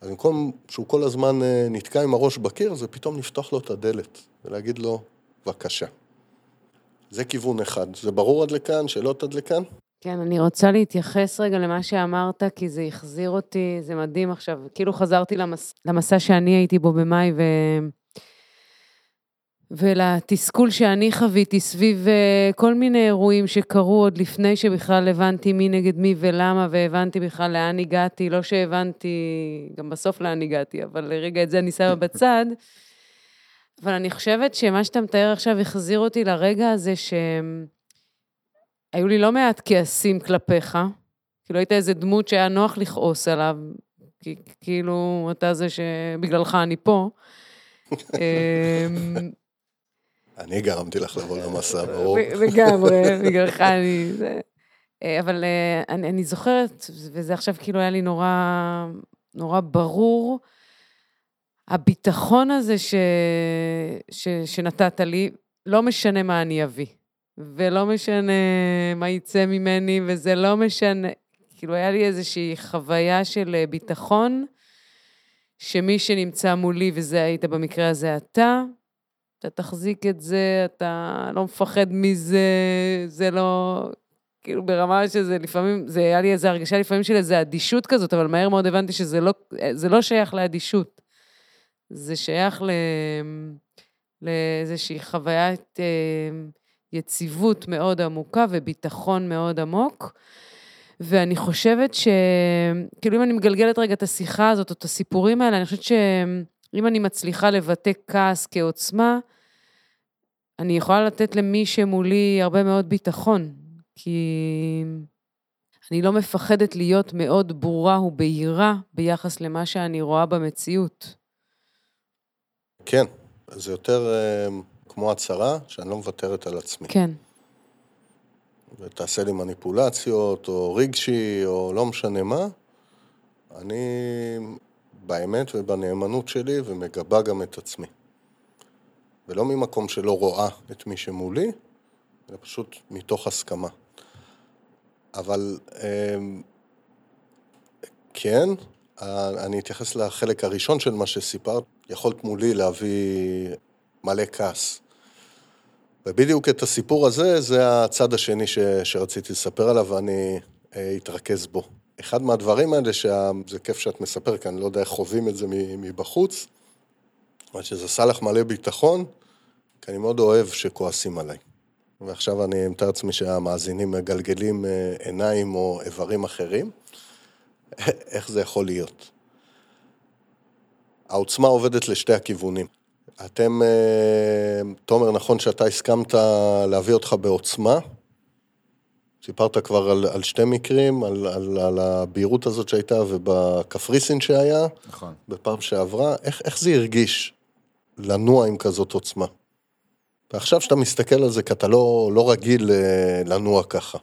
אז במקום שהוא כל הזמן אה, נתקע עם הראש בקיר, זה פתאום לפתוח לו את הדלת ולהגיד לו, בבקשה. זה כיוון אחד. זה ברור עד לכאן? שאלות עד לכאן? כן, אני רוצה להתייחס רגע למה שאמרת, כי זה החזיר אותי, זה מדהים עכשיו. כאילו חזרתי למס, למסע שאני הייתי בו במאי, ו... ולתסכול שאני חוויתי סביב uh, כל מיני אירועים שקרו עוד לפני שבכלל הבנתי מי נגד מי ולמה, והבנתי בכלל לאן הגעתי, לא שהבנתי גם בסוף לאן הגעתי, אבל רגע את זה אני שמה בצד. אבל אני חושבת שמה שאתה מתאר עכשיו החזיר אותי לרגע הזה שהיו לי לא מעט כעסים כלפיך, כאילו היית איזה דמות שהיה נוח לכעוס עליו, כי כאילו אתה זה שבגללך אני פה. *laughs* אני גרמתי לך לבוא למסע, ברור. לגמרי, *laughs* בגללך אני... אה, אבל אה, אני, אני זוכרת, וזה עכשיו כאילו היה לי נורא, נורא ברור, הביטחון הזה ש, ש, שנתת לי, לא משנה מה אני אביא, ולא משנה מה יצא ממני, וזה לא משנה, כאילו היה לי איזושהי חוויה של ביטחון, שמי שנמצא מולי, וזה היית במקרה הזה אתה, אתה תחזיק את זה, אתה לא מפחד מזה, זה לא... כאילו ברמה שזה לפעמים, זה היה לי איזו הרגשה לפעמים של איזו אדישות כזאת, אבל מהר מאוד הבנתי שזה לא, לא שייך לאדישות. זה שייך ל... לאיזושהי חוויית אה, יציבות מאוד עמוקה וביטחון מאוד עמוק. ואני חושבת ש... כאילו אם אני מגלגלת רגע את השיחה הזאת, או את הסיפורים האלה, אני חושבת שאם אני מצליחה לבטא כעס כעוצמה, אני יכולה לתת למי שמולי הרבה מאוד ביטחון, כי אני לא מפחדת להיות מאוד ברורה ובהירה ביחס למה שאני רואה במציאות. כן, זה יותר uh, כמו הצהרה שאני לא מוותרת על עצמי. כן. ותעשה לי מניפולציות, או רגשי, או לא משנה מה, אני באמת ובנאמנות שלי ומגבה גם את עצמי. ולא ממקום שלא רואה את מי שמולי, אלא פשוט מתוך הסכמה. אבל אמ, כן, אני אתייחס לחלק הראשון של מה שסיפרת, יכולת מולי להביא מלא כעס. ובדיוק את הסיפור הזה, זה הצד השני ש, שרציתי לספר עליו ואני אה, אתרכז בו. אחד מהדברים האלה, שזה כיף שאת מספר, כי אני לא יודע איך חווים את זה מבחוץ, אבל שזה עשה לך מלא ביטחון, כי אני מאוד אוהב שכועסים עליי. ועכשיו אני מתאר לעצמי שהמאזינים מגלגלים אה, עיניים או איברים אחרים. *laughs* איך זה יכול להיות? העוצמה עובדת לשתי הכיוונים. אתם, אה, תומר, נכון שאתה הסכמת להביא אותך בעוצמה? סיפרת כבר על, על שתי מקרים, על, על, על הבהירות הזאת שהייתה ובקפריסין שהיה. נכון. בפעם שעברה. איך, איך זה הרגיש לנוע עם כזאת עוצמה? ועכשיו שאתה מסתכל על זה, כי אתה לא, לא רגיל אה, לנוע ככה.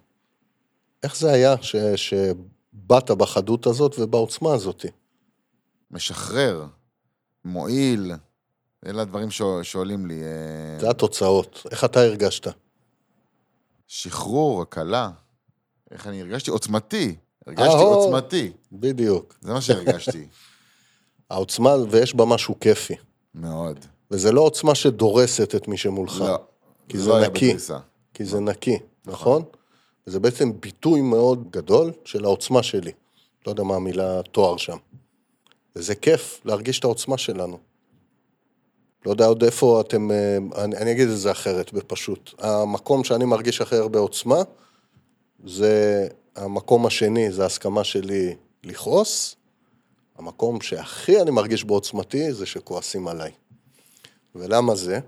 איך זה היה ש, שבאת בחדות הזאת ובעוצמה הזאת? משחרר, מועיל, אלה הדברים שעולים לי. אה, זה התוצאות. איך אתה הרגשת? שחרור, הקלה. איך אני הרגשתי? עוצמתי. הרגשתי אה, עוצמתי. בדיוק. זה מה שהרגשתי. *laughs* העוצמה, ויש בה משהו כיפי. מאוד. וזה לא עוצמה שדורסת את מי שמולך. לא. כי זה, זה נקי. בדריסה. כי זה נקי, נכון? נכון? וזה בעצם ביטוי מאוד גדול של העוצמה שלי. לא יודע מה המילה תואר שם. וזה כיף להרגיש את העוצמה שלנו. לא יודע עוד איפה אתם, אה, אני, אני אגיד את זה אחרת, בפשוט. המקום שאני מרגיש הכי הרבה עוצמה, זה המקום השני, זה ההסכמה שלי לכעוס. המקום שהכי אני מרגיש בעוצמתי, זה שכועסים עליי. ולמה זה?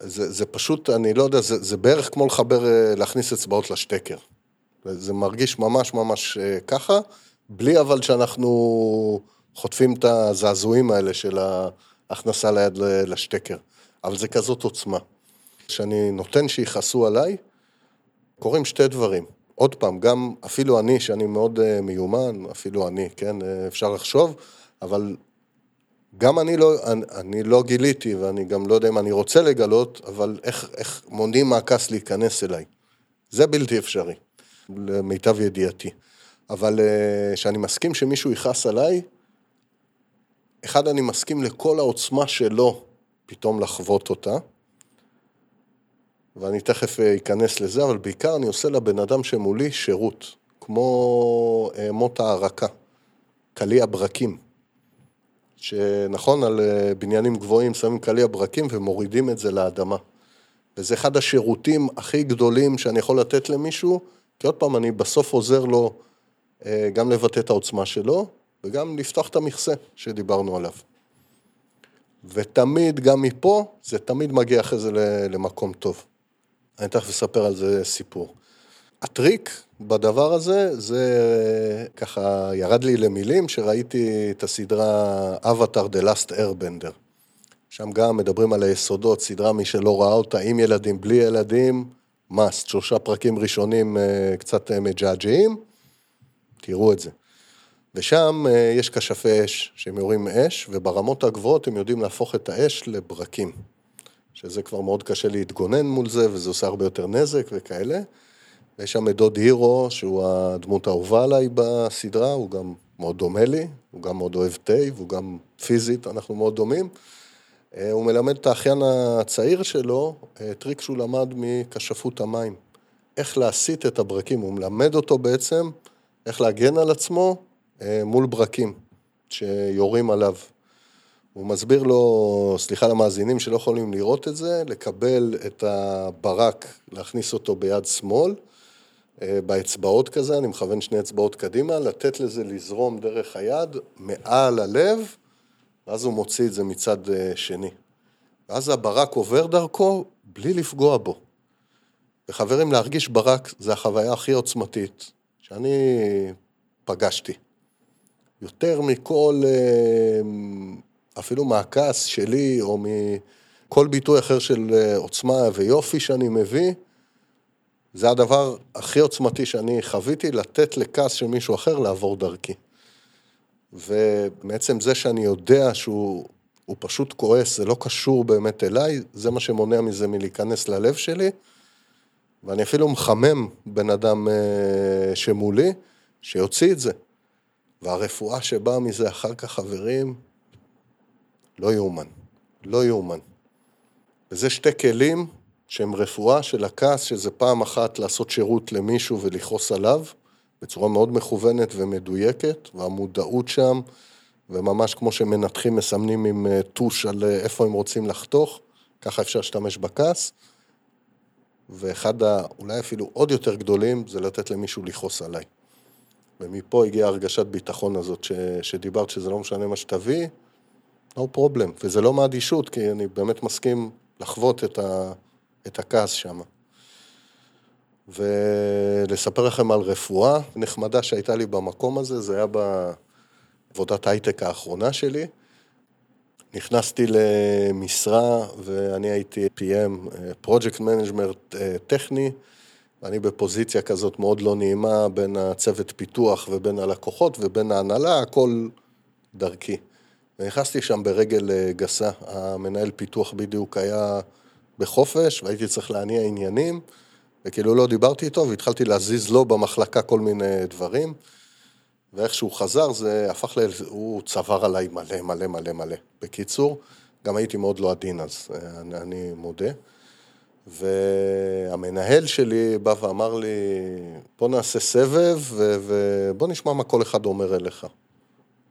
זה, זה פשוט, אני לא יודע, זה, זה בערך כמו לחבר, אה, להכניס אצבעות לשטקר. זה מרגיש ממש ממש אה, ככה, בלי אבל שאנחנו חוטפים את הזעזועים האלה של ההכנסה ליד לשטקר. אבל זה כזאת עוצמה. כשאני נותן שיכעסו עליי, קורים שתי דברים. עוד פעם, גם אפילו אני, שאני מאוד uh, מיומן, אפילו אני, כן, uh, אפשר לחשוב, אבל גם אני לא, אני, אני לא גיליתי, ואני גם לא יודע אם אני רוצה לגלות, אבל איך, איך מונעים מהכעס להיכנס אליי. זה בלתי אפשרי, למיטב ידיעתי. אבל כשאני uh, מסכים שמישהו יכעס עליי, אחד, אני מסכים לכל העוצמה שלו פתאום לחוות אותה, ואני תכף אה, אכנס לזה, אבל בעיקר אני עושה לבן אדם שמולי שירות, כמו אה, מות הערקה, קליע ברקים. שנכון, על אה, בניינים גבוהים שמים קליע ברקים ומורידים את זה לאדמה. וזה אחד השירותים הכי גדולים שאני יכול לתת למישהו, כי עוד פעם, אני בסוף עוזר לו גם לבטא את העוצמה שלו, וגם לפתוח את המכסה שדיברנו עליו. ותמיד, גם מפה, זה תמיד מגיע אחרי זה למקום טוב. אני תכף אספר על זה סיפור. הטריק בדבר הזה, זה ככה ירד לי למילים, שראיתי את הסדרה Avatar The Last Airbender. שם גם מדברים על היסודות, סדרה מי שלא ראה אותה, עם ילדים, בלי ילדים, must, שלושה פרקים ראשונים אה, קצת אה, מג'עג'עים, תראו את זה. ושם אה, יש כשפי אש, שהם יורים אש, וברמות הגבוהות הם יודעים להפוך את האש לברקים. שזה כבר מאוד קשה להתגונן מול זה, וזה עושה הרבה יותר נזק וכאלה. ויש שם את דוד הירו, שהוא הדמות האהובה עליי בסדרה, הוא גם מאוד דומה לי, הוא גם מאוד אוהב תה, והוא גם פיזית, אנחנו מאוד דומים. אה, הוא מלמד את האחיין הצעיר שלו אה, טריק שהוא למד מכשפות המים. איך להסיט את הברקים, הוא מלמד אותו בעצם איך להגן על עצמו מול ברקים שיורים עליו. הוא מסביר לו, סליחה למאזינים שלא יכולים לראות את זה, לקבל את הברק, להכניס אותו ביד שמאל, אה, באצבעות כזה, אני מכוון שני אצבעות קדימה, לתת לזה לזרום דרך היד, מעל הלב, ואז הוא מוציא את זה מצד אה, שני. ואז הברק עובר דרכו בלי לפגוע בו. וחברים, להרגיש ברק זה החוויה הכי עוצמתית שאני פגשתי. יותר מכל אה, אפילו מהכעס שלי, או מכל ביטוי אחר של אה, עוצמה ויופי שאני מביא, זה הדבר הכי עוצמתי שאני חוויתי, לתת לכעס של מישהו אחר לעבור דרכי. ומעצם זה שאני יודע שהוא פשוט כועס, זה לא קשור באמת אליי, זה מה שמונע מזה מלהיכנס ללב שלי, ואני אפילו מחמם בן אדם אה, שמולי, שיוציא את זה. והרפואה שבאה מזה אחר כך, חברים, לא יאומן. לא יאומן. וזה שתי כלים שהם רפואה של הכעס, שזה פעם אחת לעשות שירות למישהו ולכעוס עליו, בצורה מאוד מכוונת ומדויקת, והמודעות שם, וממש כמו שמנתחים מסמנים עם אה, טוש על אה, איפה הם רוצים לחתוך, ככה אפשר להשתמש בכעס. ואחד האולי אפילו עוד יותר גדולים, זה לתת למישהו לכעוס עליי. ומפה הגיעה הרגשת ביטחון הזאת ש, שדיברת, שזה לא משנה מה שתביא, no problem, וזה לא מאדישות, כי אני באמת מסכים לחוות את, ה, את הכעס שם. ולספר לכם על רפואה נחמדה שהייתה לי במקום הזה, זה היה בעבודת הייטק האחרונה שלי. נכנסתי למשרה ואני הייתי PM, Project Management אה, טכני, ואני בפוזיציה כזאת מאוד לא נעימה בין הצוות פיתוח ובין הלקוחות ובין ההנהלה, הכל דרכי. ונכנסתי שם ברגל אה, גסה, המנהל פיתוח בדיוק היה בחופש, והייתי צריך להניע עניינים, וכאילו לא דיברתי איתו, והתחלתי להזיז לו במחלקה כל מיני דברים, ואיך שהוא חזר, זה הפך ל... הוא צבר עליי מלא מלא מלא מלא. בקיצור, גם הייתי מאוד לא עדין אז, אה, אני, אני מודה. והמנהל שלי בא ואמר לי, בוא נעשה סבב ובוא נשמע מה כל אחד אומר אליך.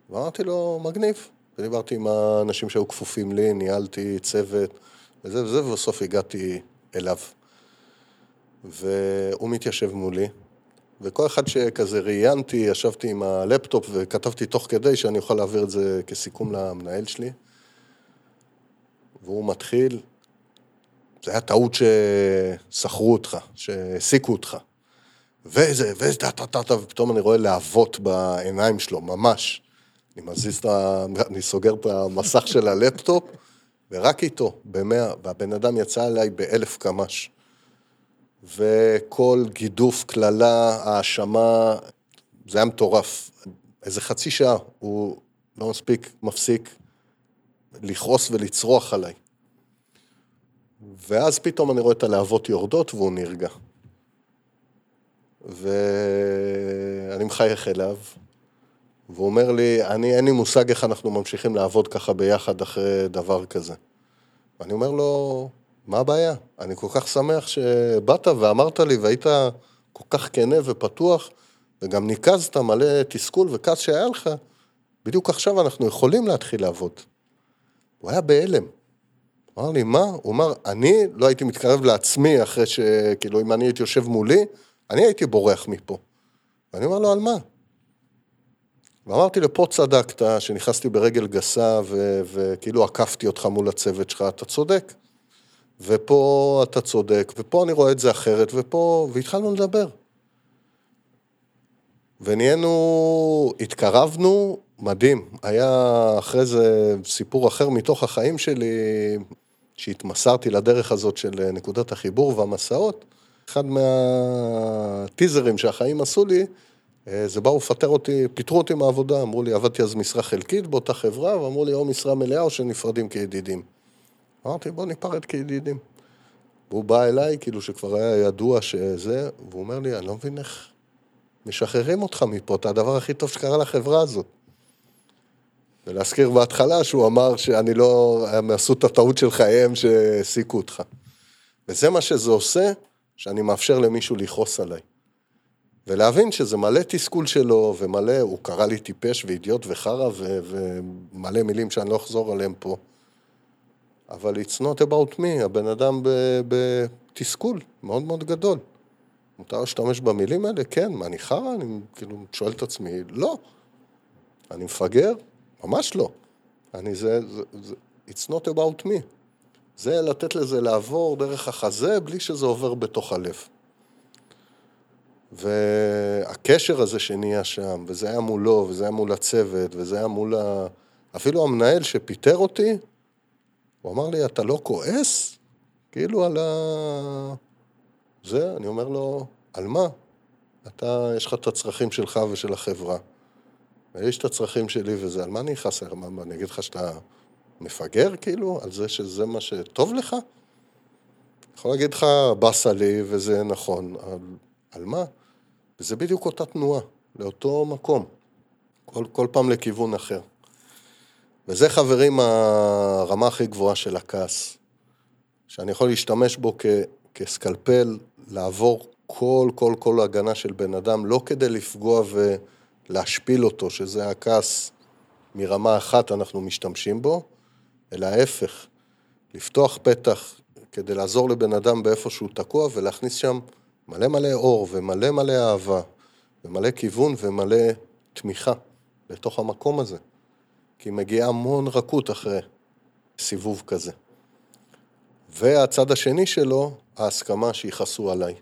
ואמרתי לו, מגניב. ודיברתי עם האנשים שהיו כפופים לי, ניהלתי צוות וזה וזה, ובסוף הגעתי אליו. והוא מתיישב מולי, וכל אחד שכזה ראיינתי, ישבתי עם הלפטופ וכתבתי תוך כדי שאני אוכל להעביר את זה כסיכום למנהל שלי. והוא מתחיל, זה היה טעות ששכרו אותך, שהעסיקו אותך. וזה, וזה, טה, טה, טה, טה, ופתאום אני רואה להבות בעיניים שלו, ממש. אני מזיז את ה... אני סוגר את המסך של הלפטופ, ורק איתו, במאה, והבן אדם יצא אליי באלף קמ"ש. וכל גידוף, קללה, האשמה, זה היה מטורף. איזה חצי שעה הוא לא מספיק מפסיק לכעוס ולצרוח עליי. ואז פתאום אני רואה את הלהבות יורדות והוא נרגע. ואני מחייך אליו, והוא אומר לי, אני, אין לי מושג איך אנחנו ממשיכים לעבוד ככה ביחד אחרי דבר כזה. ואני אומר לו, מה הבעיה? אני כל כך שמח שבאת ואמרת לי והיית כל כך כנה ופתוח, וגם ניקזת מלא תסכול וכעס שהיה לך, בדיוק עכשיו אנחנו יכולים להתחיל לעבוד. הוא היה בהלם. אמר לי, מה? הוא אמר, אני לא הייתי מתקרב לעצמי אחרי ש... כאילו, אם אני הייתי יושב מולי, אני הייתי בורח מפה. ואני אומר לו, על מה? ואמרתי לו, פה צדקת, שנכנסתי ברגל גסה ו- וכאילו עקפתי אותך מול הצוות שלך, אתה צודק. ופה אתה צודק, ופה אני רואה את זה אחרת, ופה... והתחלנו לדבר. ונהיינו, התקרבנו, מדהים. היה אחרי זה סיפור אחר מתוך החיים שלי, שהתמסרתי לדרך הזאת של נקודת החיבור והמסעות. אחד מהטיזרים שהחיים עשו לי, אה, זה באו לפטר אותי, פיטרו אותי מהעבודה, אמרו לי, עבדתי אז משרה חלקית באותה חברה, ואמרו לי, או משרה מלאה או שנפרדים כידידים. אמרתי, בוא ניפרד כידידים. והוא בא אליי, כאילו שכבר היה ידוע שזה, והוא אומר לי, אני לא מבין איך משחררים אותך מפה, אתה הדבר הכי טוב שקרה לחברה הזאת. ולהזכיר בהתחלה שהוא אמר שאני לא, הם עשו את הטעות של חייהם שהעסיקו אותך. וזה מה שזה עושה, שאני מאפשר למישהו לכעוס עליי. ולהבין שזה מלא תסכול שלו, ומלא, הוא קרא לי טיפש ואידיוט וחרא, ומלא מילים שאני לא אחזור עליהם פה. אבל it's not about me, הבן אדם בתסכול מאוד מאוד גדול. מותר להשתמש במילים האלה? כן. מה, אני חרא? אני כאילו שואל את עצמי, לא. אני מפגר? ממש לא. אני זה, זה, זה, it's not about me. זה לתת לזה לעבור דרך החזה בלי שזה עובר בתוך הלב. והקשר הזה שנהיה שם, וזה היה מולו, וזה היה מול הצוות, וזה היה מול ה... אפילו המנהל שפיטר אותי, הוא אמר לי, אתה לא כועס? כאילו על ה... זה, אני אומר לו, על מה? אתה, יש לך את הצרכים שלך ושל החברה. ויש את הצרכים שלי וזה, על מה אני אכעס? מה, אני אגיד לך שאתה מפגר, כאילו? על זה שזה מה שטוב לך? אני יכול להגיד לך, באסה לי, וזה נכון. על, על מה? וזה בדיוק אותה תנועה, לאותו מקום. כל, כל פעם לכיוון אחר. וזה, חברים, הרמה הכי גבוהה של הכעס. שאני יכול להשתמש בו כ, כסקלפל, לעבור כל, כל, כל הגנה של בן אדם, לא כדי לפגוע ולהשפיל אותו, שזה הכעס מרמה אחת אנחנו משתמשים בו, אלא ההפך, לפתוח פתח כדי לעזור לבן אדם באיפה שהוא תקוע ולהכניס שם מלא מלא אור ומלא מלא אהבה ומלא כיוון ומלא תמיכה לתוך המקום הזה. כי מגיעה המון רכות אחרי סיבוב כזה. והצד השני שלו, ההסכמה שיכעסו עליי.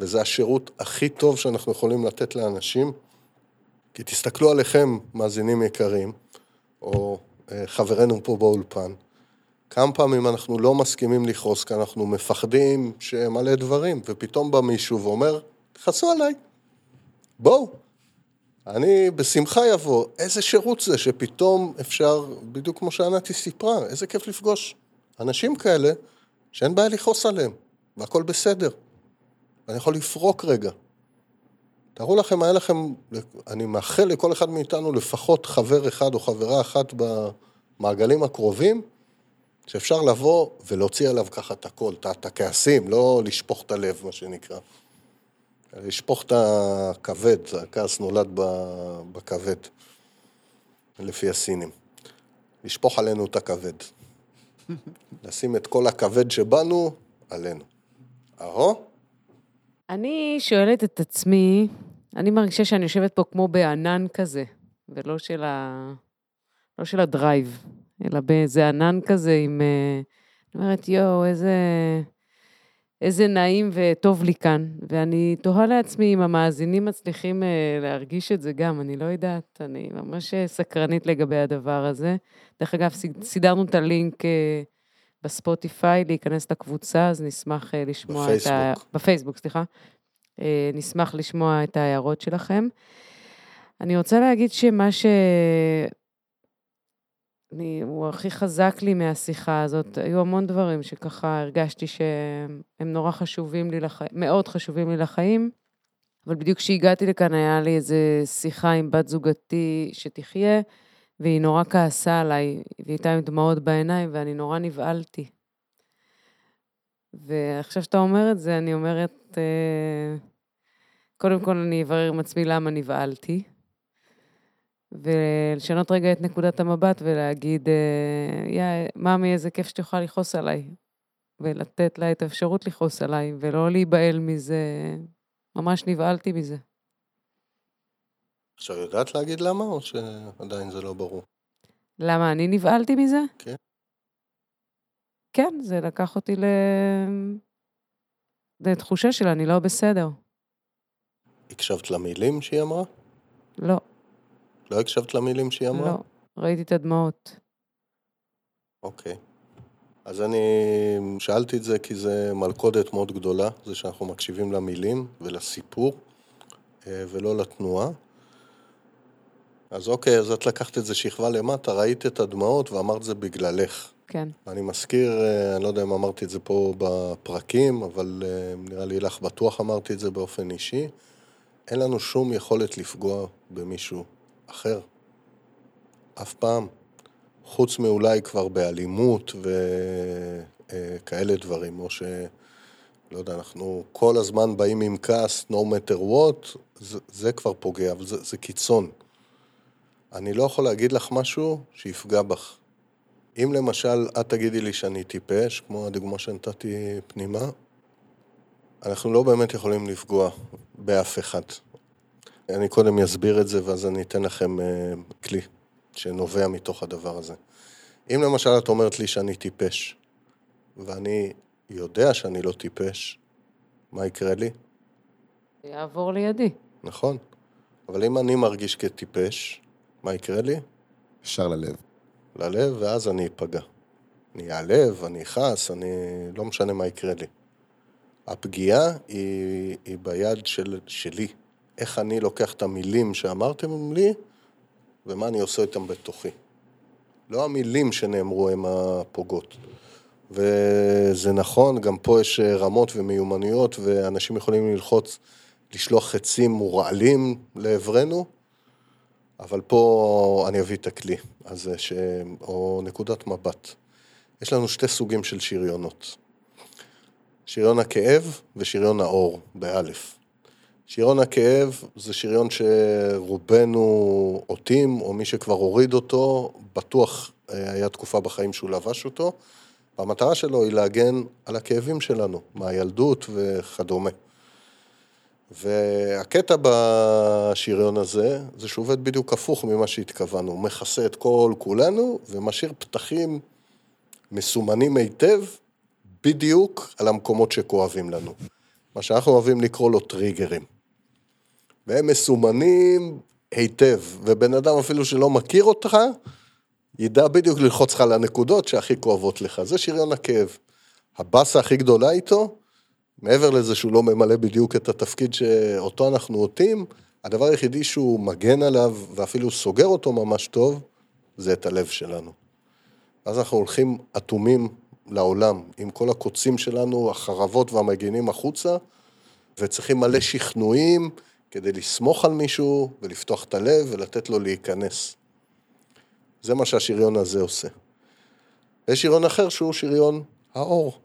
וזה השירות הכי טוב שאנחנו יכולים לתת לאנשים, כי תסתכלו עליכם, מאזינים יקרים, או אה, חברינו פה באולפן, כמה פעמים אנחנו לא מסכימים לכעוס כי אנחנו מפחדים שמלא דברים, ופתאום בא מישהו ואומר, תכעסו עליי, בואו. אני בשמחה יבוא, איזה שירות זה שפתאום אפשר, בדיוק כמו שענתי סיפרה, איזה כיף לפגוש אנשים כאלה שאין בעיה לכעוס עליהם, והכל בסדר. אני יכול לפרוק רגע. תארו לכם, היה לכם, אני מאחל לכל אחד מאיתנו לפחות חבר אחד או חברה אחת במעגלים הקרובים, שאפשר לבוא ולהוציא עליו ככה את הכל, את הכעסים, לא לשפוך את הלב, מה שנקרא. לשפוך את הכבד, הכעס נולד בכבד. לפי הסינים. לשפוך עלינו את הכבד. *laughs* לשים את כל הכבד שבנו עלינו. אהו? אני שואלת את עצמי, אני מרגישה שאני יושבת פה כמו בענן כזה, ולא של, ה... לא של הדרייב, אלא באיזה ענן כזה עם... אה, אני אומרת, יואו, איזה... איזה נעים וטוב לי כאן. ואני תוהה לעצמי אם המאזינים מצליחים אה, להרגיש את זה גם, אני לא יודעת, אני ממש אה, סקרנית לגבי הדבר הזה. דרך אגב, סידרנו את הלינק בספוטיפיי, להיכנס לקבוצה, אז נשמח לשמוע בפייסבוק. את ה... בפייסבוק, סליחה. נשמח לשמוע את ההערות שלכם. אני רוצה להגיד שמה ש... אני, הוא הכי חזק לי מהשיחה הזאת. היו המון דברים שככה הרגשתי שהם נורא חשובים לי לחיים, מאוד חשובים לי לחיים, אבל בדיוק כשהגעתי לכאן היה לי איזו שיחה עם בת זוגתי שתחיה, והיא נורא כעסה עליי, והיא הייתה עם דמעות בעיניים, ואני נורא נבהלתי. ועכשיו שאתה אומר את זה, אני אומרת, אה, קודם כל אני אברר עם עצמי למה נבהלתי. ולשנות רגע את נקודת המבט ולהגיד, אה, יא, מאמי, איזה כיף שאת יכולה לכעוס עליי. ולתת לה את האפשרות לכעוס עליי, ולא להיבהל מזה. ממש נבהלתי מזה. עכשיו, יודעת להגיד למה, או שעדיין זה לא ברור? למה אני נבהלתי מזה? כן. כן, זה לקח אותי ל... לתחושה שלה, אני לא בסדר. הקשבת למילים שהיא אמרה? לא. לא הקשבת למילים שהיא אמרה? לא, ראיתי את הדמעות. אוקיי. אז אני שאלתי את זה כי זה מלכודת מאוד גדולה, זה שאנחנו מקשיבים למילים ולסיפור, אה, ולא לתנועה. אז אוקיי, אז את לקחת את זה שכבה למטה, ראית את הדמעות ואמרת זה בגללך. כן. אני מזכיר, אה, אני לא יודע אם אמרתי את זה פה בפרקים, אבל אה, נראה לי לך בטוח אמרתי את זה באופן אישי. אין לנו שום יכולת לפגוע במישהו אחר. אף פעם. חוץ מאולי כבר באלימות וכאלה דברים, או ש... לא יודע, אנחנו כל הזמן באים עם כעס, no matter what, זה, זה כבר פוגע, אבל זה, זה קיצון. אני לא יכול להגיד לך משהו שיפגע בך. אם למשל את תגידי לי שאני טיפש, כמו הדוגמה שנתתי פנימה, אנחנו לא באמת יכולים לפגוע באף אחד. אני קודם אסביר את זה ואז אני אתן לכם uh, כלי שנובע מתוך הדבר הזה. אם למשל את אומרת לי שאני טיפש, ואני יודע שאני לא טיפש, מה יקרה לי? יעבור לידי. נכון. אבל אם אני מרגיש כטיפש, מה יקרה לי? ישר ללב. ללב, ואז אני אפגע. אני אעלב, אני אכעס, אני... לא משנה מה יקרה לי. הפגיעה היא, היא ביד של, שלי. איך אני לוקח את המילים שאמרתם לי, ומה אני עושה איתם בתוכי. לא המילים שנאמרו הם הפוגעות. וזה נכון, גם פה יש רמות ומיומנויות, ואנשים יכולים ללחוץ, לשלוח חצים מורעלים לעברנו, אבל פה אני אביא את הכלי הזה, ש... או נקודת מבט. יש לנו שתי סוגים של שריונות. שריון הכאב ושריון האור, באלף. שריון הכאב זה שריון שרובנו עוטים, או מי שכבר הוריד אותו, בטוח אה, היה תקופה בחיים שהוא לבש אותו, והמטרה שלו היא להגן על הכאבים שלנו, מהילדות וכדומה. והקטע בשריון הזה, זה שהוא עובד בדיוק הפוך ממה שהתכוונו, הוא מכסה את כל כולנו ומשאיר פתחים מסומנים היטב, בדיוק על המקומות שכואבים לנו. מה שאנחנו אוהבים לקרוא לו טריגרים. והם מסומנים היטב, ובן אדם אפילו שלא מכיר אותך, ידע בדיוק ללחוץ לך לנקודות שהכי כואבות לך. זה שריון הכאב. הבאסה הכי גדולה איתו, מעבר לזה שהוא לא ממלא בדיוק את התפקיד שאותו אנחנו עוטים, הדבר היחידי שהוא מגן עליו ואפילו סוגר אותו ממש טוב, זה את הלב שלנו. אז אנחנו הולכים אטומים לעולם, עם כל הקוצים שלנו, החרבות והמגינים החוצה, וצריכים מלא שכנועים, כדי לסמוך על מישהו ולפתוח את הלב ולתת לו להיכנס. זה מה שהשריון הזה עושה. יש שריון אחר שהוא שריון האור,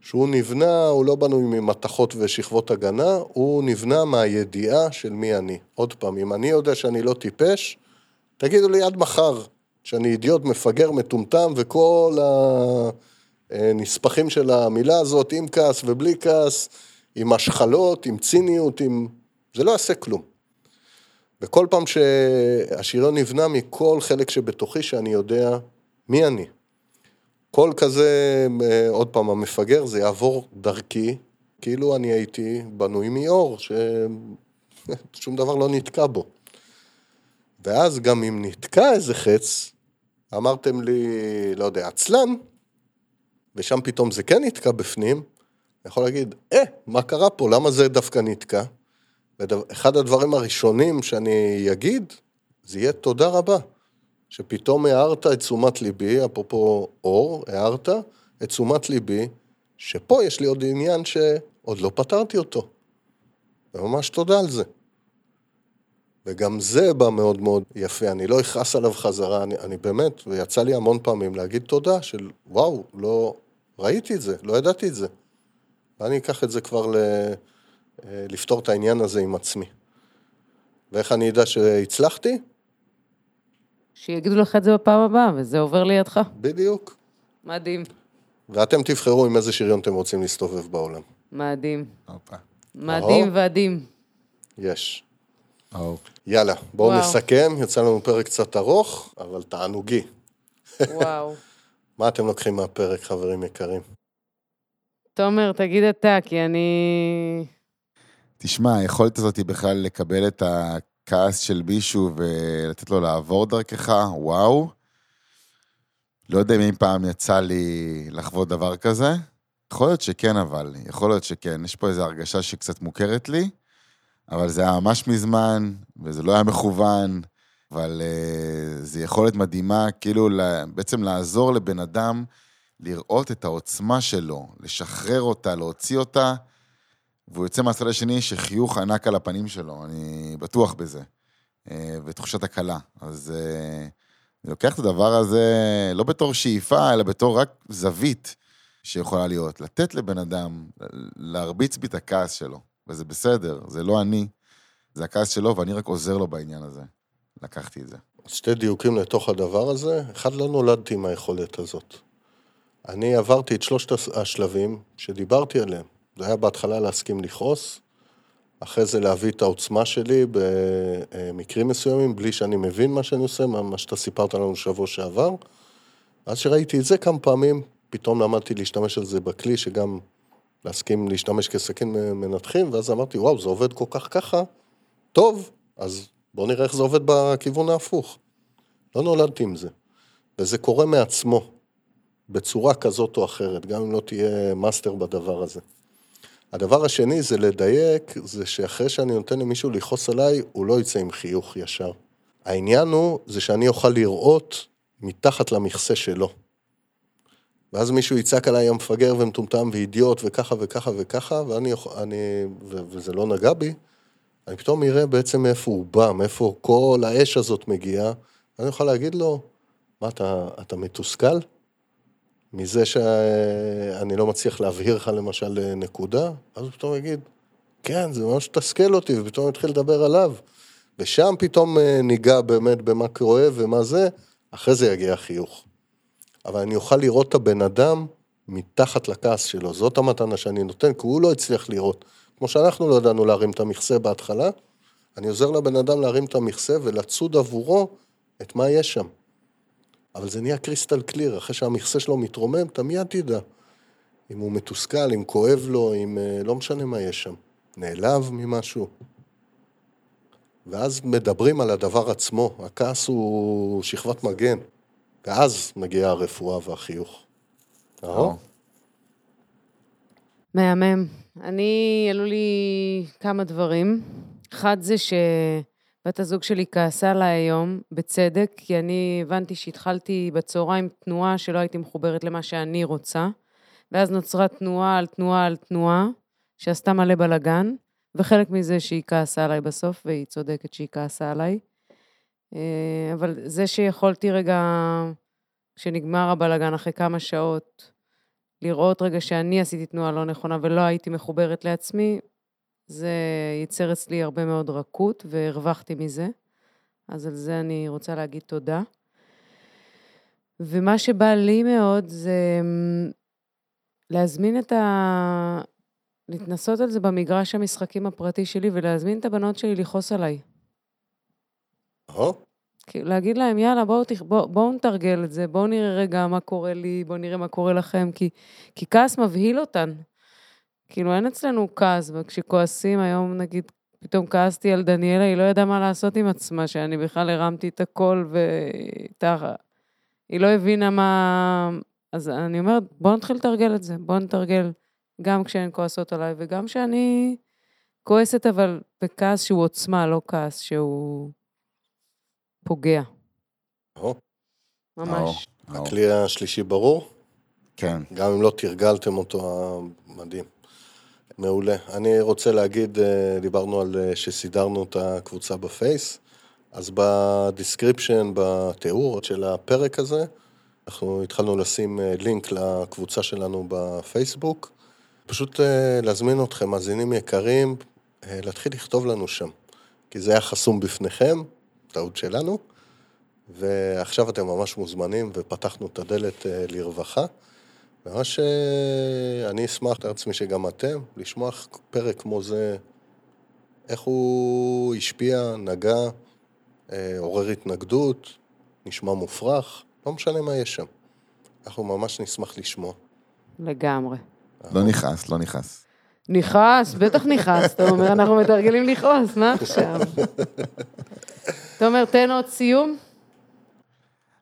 שהוא נבנה, הוא לא בנוי ממתכות ושכבות הגנה, הוא נבנה מהידיעה של מי אני. עוד פעם, אם אני יודע שאני לא טיפש, תגידו לי עד מחר שאני אידיוט, מפגר, מטומטם, וכל הנספחים של המילה הזאת, עם כעס ובלי כעס, עם השחלות, עם ציניות, עם... זה לא יעשה כלום. וכל פעם שהשריון נבנה מכל חלק שבתוכי שאני יודע מי אני. כל כזה, אה, עוד פעם, המפגר, זה יעבור דרכי, כאילו אני הייתי בנוי מאור, ששום *laughs* דבר לא נתקע בו. ואז גם אם נתקע איזה חץ, אמרתם לי, לא יודע, עצלן, ושם פתאום זה כן נתקע בפנים, אני יכול להגיד, אה, מה קרה פה? למה זה דווקא נתקע? ואחד הדברים הראשונים שאני אגיד, זה יהיה תודה רבה. שפתאום הערת את תשומת ליבי, אפרופו אור, הערת את תשומת ליבי, שפה יש לי עוד עניין שעוד לא פתרתי אותו. וממש תודה על זה. וגם זה בא מאוד מאוד יפה, אני לא אכעס עליו חזרה, אני, אני באמת, ויצא לי המון פעמים להגיד תודה, של וואו, לא ראיתי את זה, לא ידעתי את זה. ואני אקח את זה כבר ל... אה, לפתור את העניין הזה עם עצמי. ואיך אני אדע שהצלחתי? שיגידו לך את זה בפעם הבאה, וזה עובר לידך. בדיוק. מדהים. ואתם תבחרו עם איזה שריון אתם רוצים להסתובב בעולם. מדהים. הופה. מדהים ועדים. יש. אהו. יאללה, בואו. נסכם, יצא לנו פרק קצת ארוך, אבל תענוגי. וואו. מה אתם לוקחים מהפרק, חברים יקרים? תומר, תגיד אתה, כי אני... תשמע, היכולת הזאת היא בכלל לקבל את הכעס של מישהו ולתת לו לעבור דרכך, וואו. לא יודע אם אי פעם יצא לי לחוות דבר כזה. יכול להיות שכן, אבל. יכול להיות שכן. יש פה איזו הרגשה שקצת מוכרת לי, אבל זה היה ממש מזמן, וזה לא היה מכוון, אבל uh, זו יכולת מדהימה, כאילו, לה, בעצם לעזור לבן אדם לראות את העוצמה שלו, לשחרר אותה, להוציא אותה, והוא יוצא מהצד השני שחיוך ענק על הפנים שלו, אני בטוח בזה. אה, ותחושת הקלה. אז אה, אני לוקח את הדבר הזה לא בתור שאיפה, אלא בתור רק זווית שיכולה להיות. לתת לבן אדם, להרביץ בי את הכעס שלו, וזה בסדר, זה לא אני, זה הכעס שלו, ואני רק עוזר לו בעניין הזה. לקחתי את זה. שתי דיוקים לתוך הדבר הזה. אחד, לא נולדתי עם היכולת הזאת. אני עברתי את שלושת השלבים שדיברתי עליהם. זה היה בהתחלה להסכים לכעוס, אחרי זה להביא את העוצמה שלי במקרים מסוימים, בלי שאני מבין מה שאני עושה, מה שאתה סיפרת לנו שבוע שעבר. אז שראיתי את זה כמה פעמים, פתאום למדתי להשתמש על זה בכלי, שגם להסכים להשתמש כסכין מנתחים, ואז אמרתי, וואו, זה עובד כל כך ככה, טוב, אז בואו נראה איך זה עובד בכיוון ההפוך. לא נולדתי עם זה. וזה קורה מעצמו, בצורה כזאת או אחרת, גם אם לא תהיה מאסטר בדבר הזה. הדבר השני זה לדייק, זה שאחרי שאני נותן למישהו לכעוס עליי, הוא לא יצא עם חיוך ישר. העניין הוא, זה שאני אוכל לראות מתחת למכסה שלו. ואז מישהו יצעק עליי המפגר ומטומטם ואידיוט וככה וככה וככה, ואני, אני, ו, וזה לא נגע בי, אני פתאום אראה בעצם מאיפה הוא בא, מאיפה כל האש הזאת מגיעה, ואני אוכל להגיד לו, מה, אתה, אתה מתוסכל? מזה שאני לא מצליח להבהיר לך למשל נקודה, אז הוא פתאום יגיד, כן, זה ממש תסכל אותי, ופתאום יתחיל לדבר עליו. ושם פתאום אה, ניגע באמת במה כואב ומה זה, אחרי זה יגיע החיוך. אבל אני אוכל לראות את הבן אדם מתחת לכעס שלו, זאת המתנה שאני נותן, כי הוא לא הצליח לראות. כמו שאנחנו לא ידענו להרים את המכסה בהתחלה, אני עוזר לבן אדם להרים את המכסה ולצוד עבורו את מה יש שם. אבל זה נהיה קריסטל קליר, אחרי שהמכסה שלו מתרומם, אתה מיד תדע. אם הוא מתוסכל, אם כואב לו, אם אה, לא משנה מה יש שם. נעלב ממשהו. ואז מדברים על הדבר עצמו, הכעס הוא שכבת מגן, ואז מגיעה הרפואה והחיוך. אהו? מהמם. אני, עלו לי כמה דברים. אחד זה שבת הזוג שלי כעסה עליי היום, בצדק, כי אני הבנתי שהתחלתי בצהריים תנועה שלא הייתי מחוברת למה שאני רוצה, ואז נוצרה תנועה על תנועה על תנועה, שעשתה מלא בלאגן, וחלק מזה שהיא כעסה עליי בסוף, והיא צודקת שהיא כעסה עליי. אה, אבל זה שיכולתי רגע, כשנגמר הבלאגן אחרי כמה שעות, לראות רגע שאני עשיתי תנועה לא נכונה ולא הייתי מחוברת לעצמי, זה ייצר אצלי הרבה מאוד רכות והרווחתי מזה. אז על זה אני רוצה להגיד תודה. ומה שבא לי מאוד זה אמ, להזמין את ה... להתנסות על זה במגרש המשחקים הפרטי שלי ולהזמין את הבנות שלי לכעוס עליי. או, כאילו, להגיד להם, יאללה, בואו. בוא, בוא נתרגל את זה, בואו נראה רגע מה קורה לי, בואו נראה מה קורה לכם, כי, כי כעס מבהיל אותן. כאילו, אין אצלנו כעס, וכשכועסים היום, נגיד, פתאום כעסתי על דניאלה, היא לא ידעה מה לעשות עם עצמה, שאני בכלל הרמתי את הכל, ואיתה... היא לא הבינה מה... אז אני אומרת, בואו נתחיל לתרגל את זה, בואו נתרגל גם כשהן כועסות עליי, וגם כשאני כועסת, אבל בכעס שהוא עוצמה, לא כעס שהוא פוגע. או, ממש. האור. הכלי השלישי ברור? כן. גם אם לא תרגלתם אותו, מדהים. מעולה. אני רוצה להגיד, אה, דיברנו על אה, שסידרנו את הקבוצה בפייס, אז ב description, בתיאור של הפרק הזה, אנחנו התחלנו לשים אה, לינק לקבוצה שלנו בפייסבוק. פשוט אה, להזמין אתכם, מאזינים יקרים, אה, להתחיל לכתוב לנו שם. כי זה היה חסום בפניכם, טעות שלנו, ועכשיו אתם ממש מוזמנים, ופתחנו את הדלת אה, לרווחה. ממש אה, אני אשמח לעצמי שגם אתם, לשמוע פרק כמו זה, איך הוא השפיע, נגע, אה, עורר התנגדות, נשמע מופרך, לא משנה מה יש שם. אנחנו ממש נשמח לשמוע. לגמרי. לא נכעס, לא נכעס. נכעס, בטח נכעס. אתה אומר, אנחנו מתרגלים לכעוס, מה עכשיו? תומר, תן עוד סיום.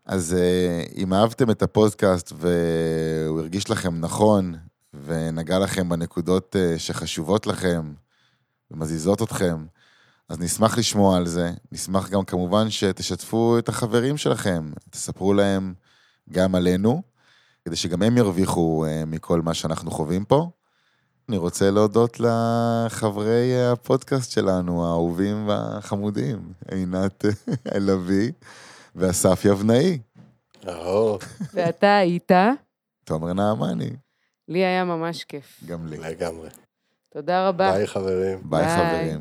אז אה, אם אהבתם את הפודקאסט והוא הרגיש לכם נכון, ונגע לכם בנקודות אה, שחשובות לכם, ומזיזות אתכם, אז נשמח לשמוע על זה. נשמח גם כמובן שתשתפו את החברים שלכם, תספרו להם גם עלינו, כדי שגם הם ירוויחו אה, מכל מה שאנחנו חווים פה. אני רוצה להודות לחברי הפודקאסט שלנו, האהובים והחמודים, עינת *laughs* לביא ואסף יבנאי. ואתה היית, תומר נעמני, לי היה ממש כיף. גם לי. לגמרי. תודה רבה. ביי חברים. ביי. חברים.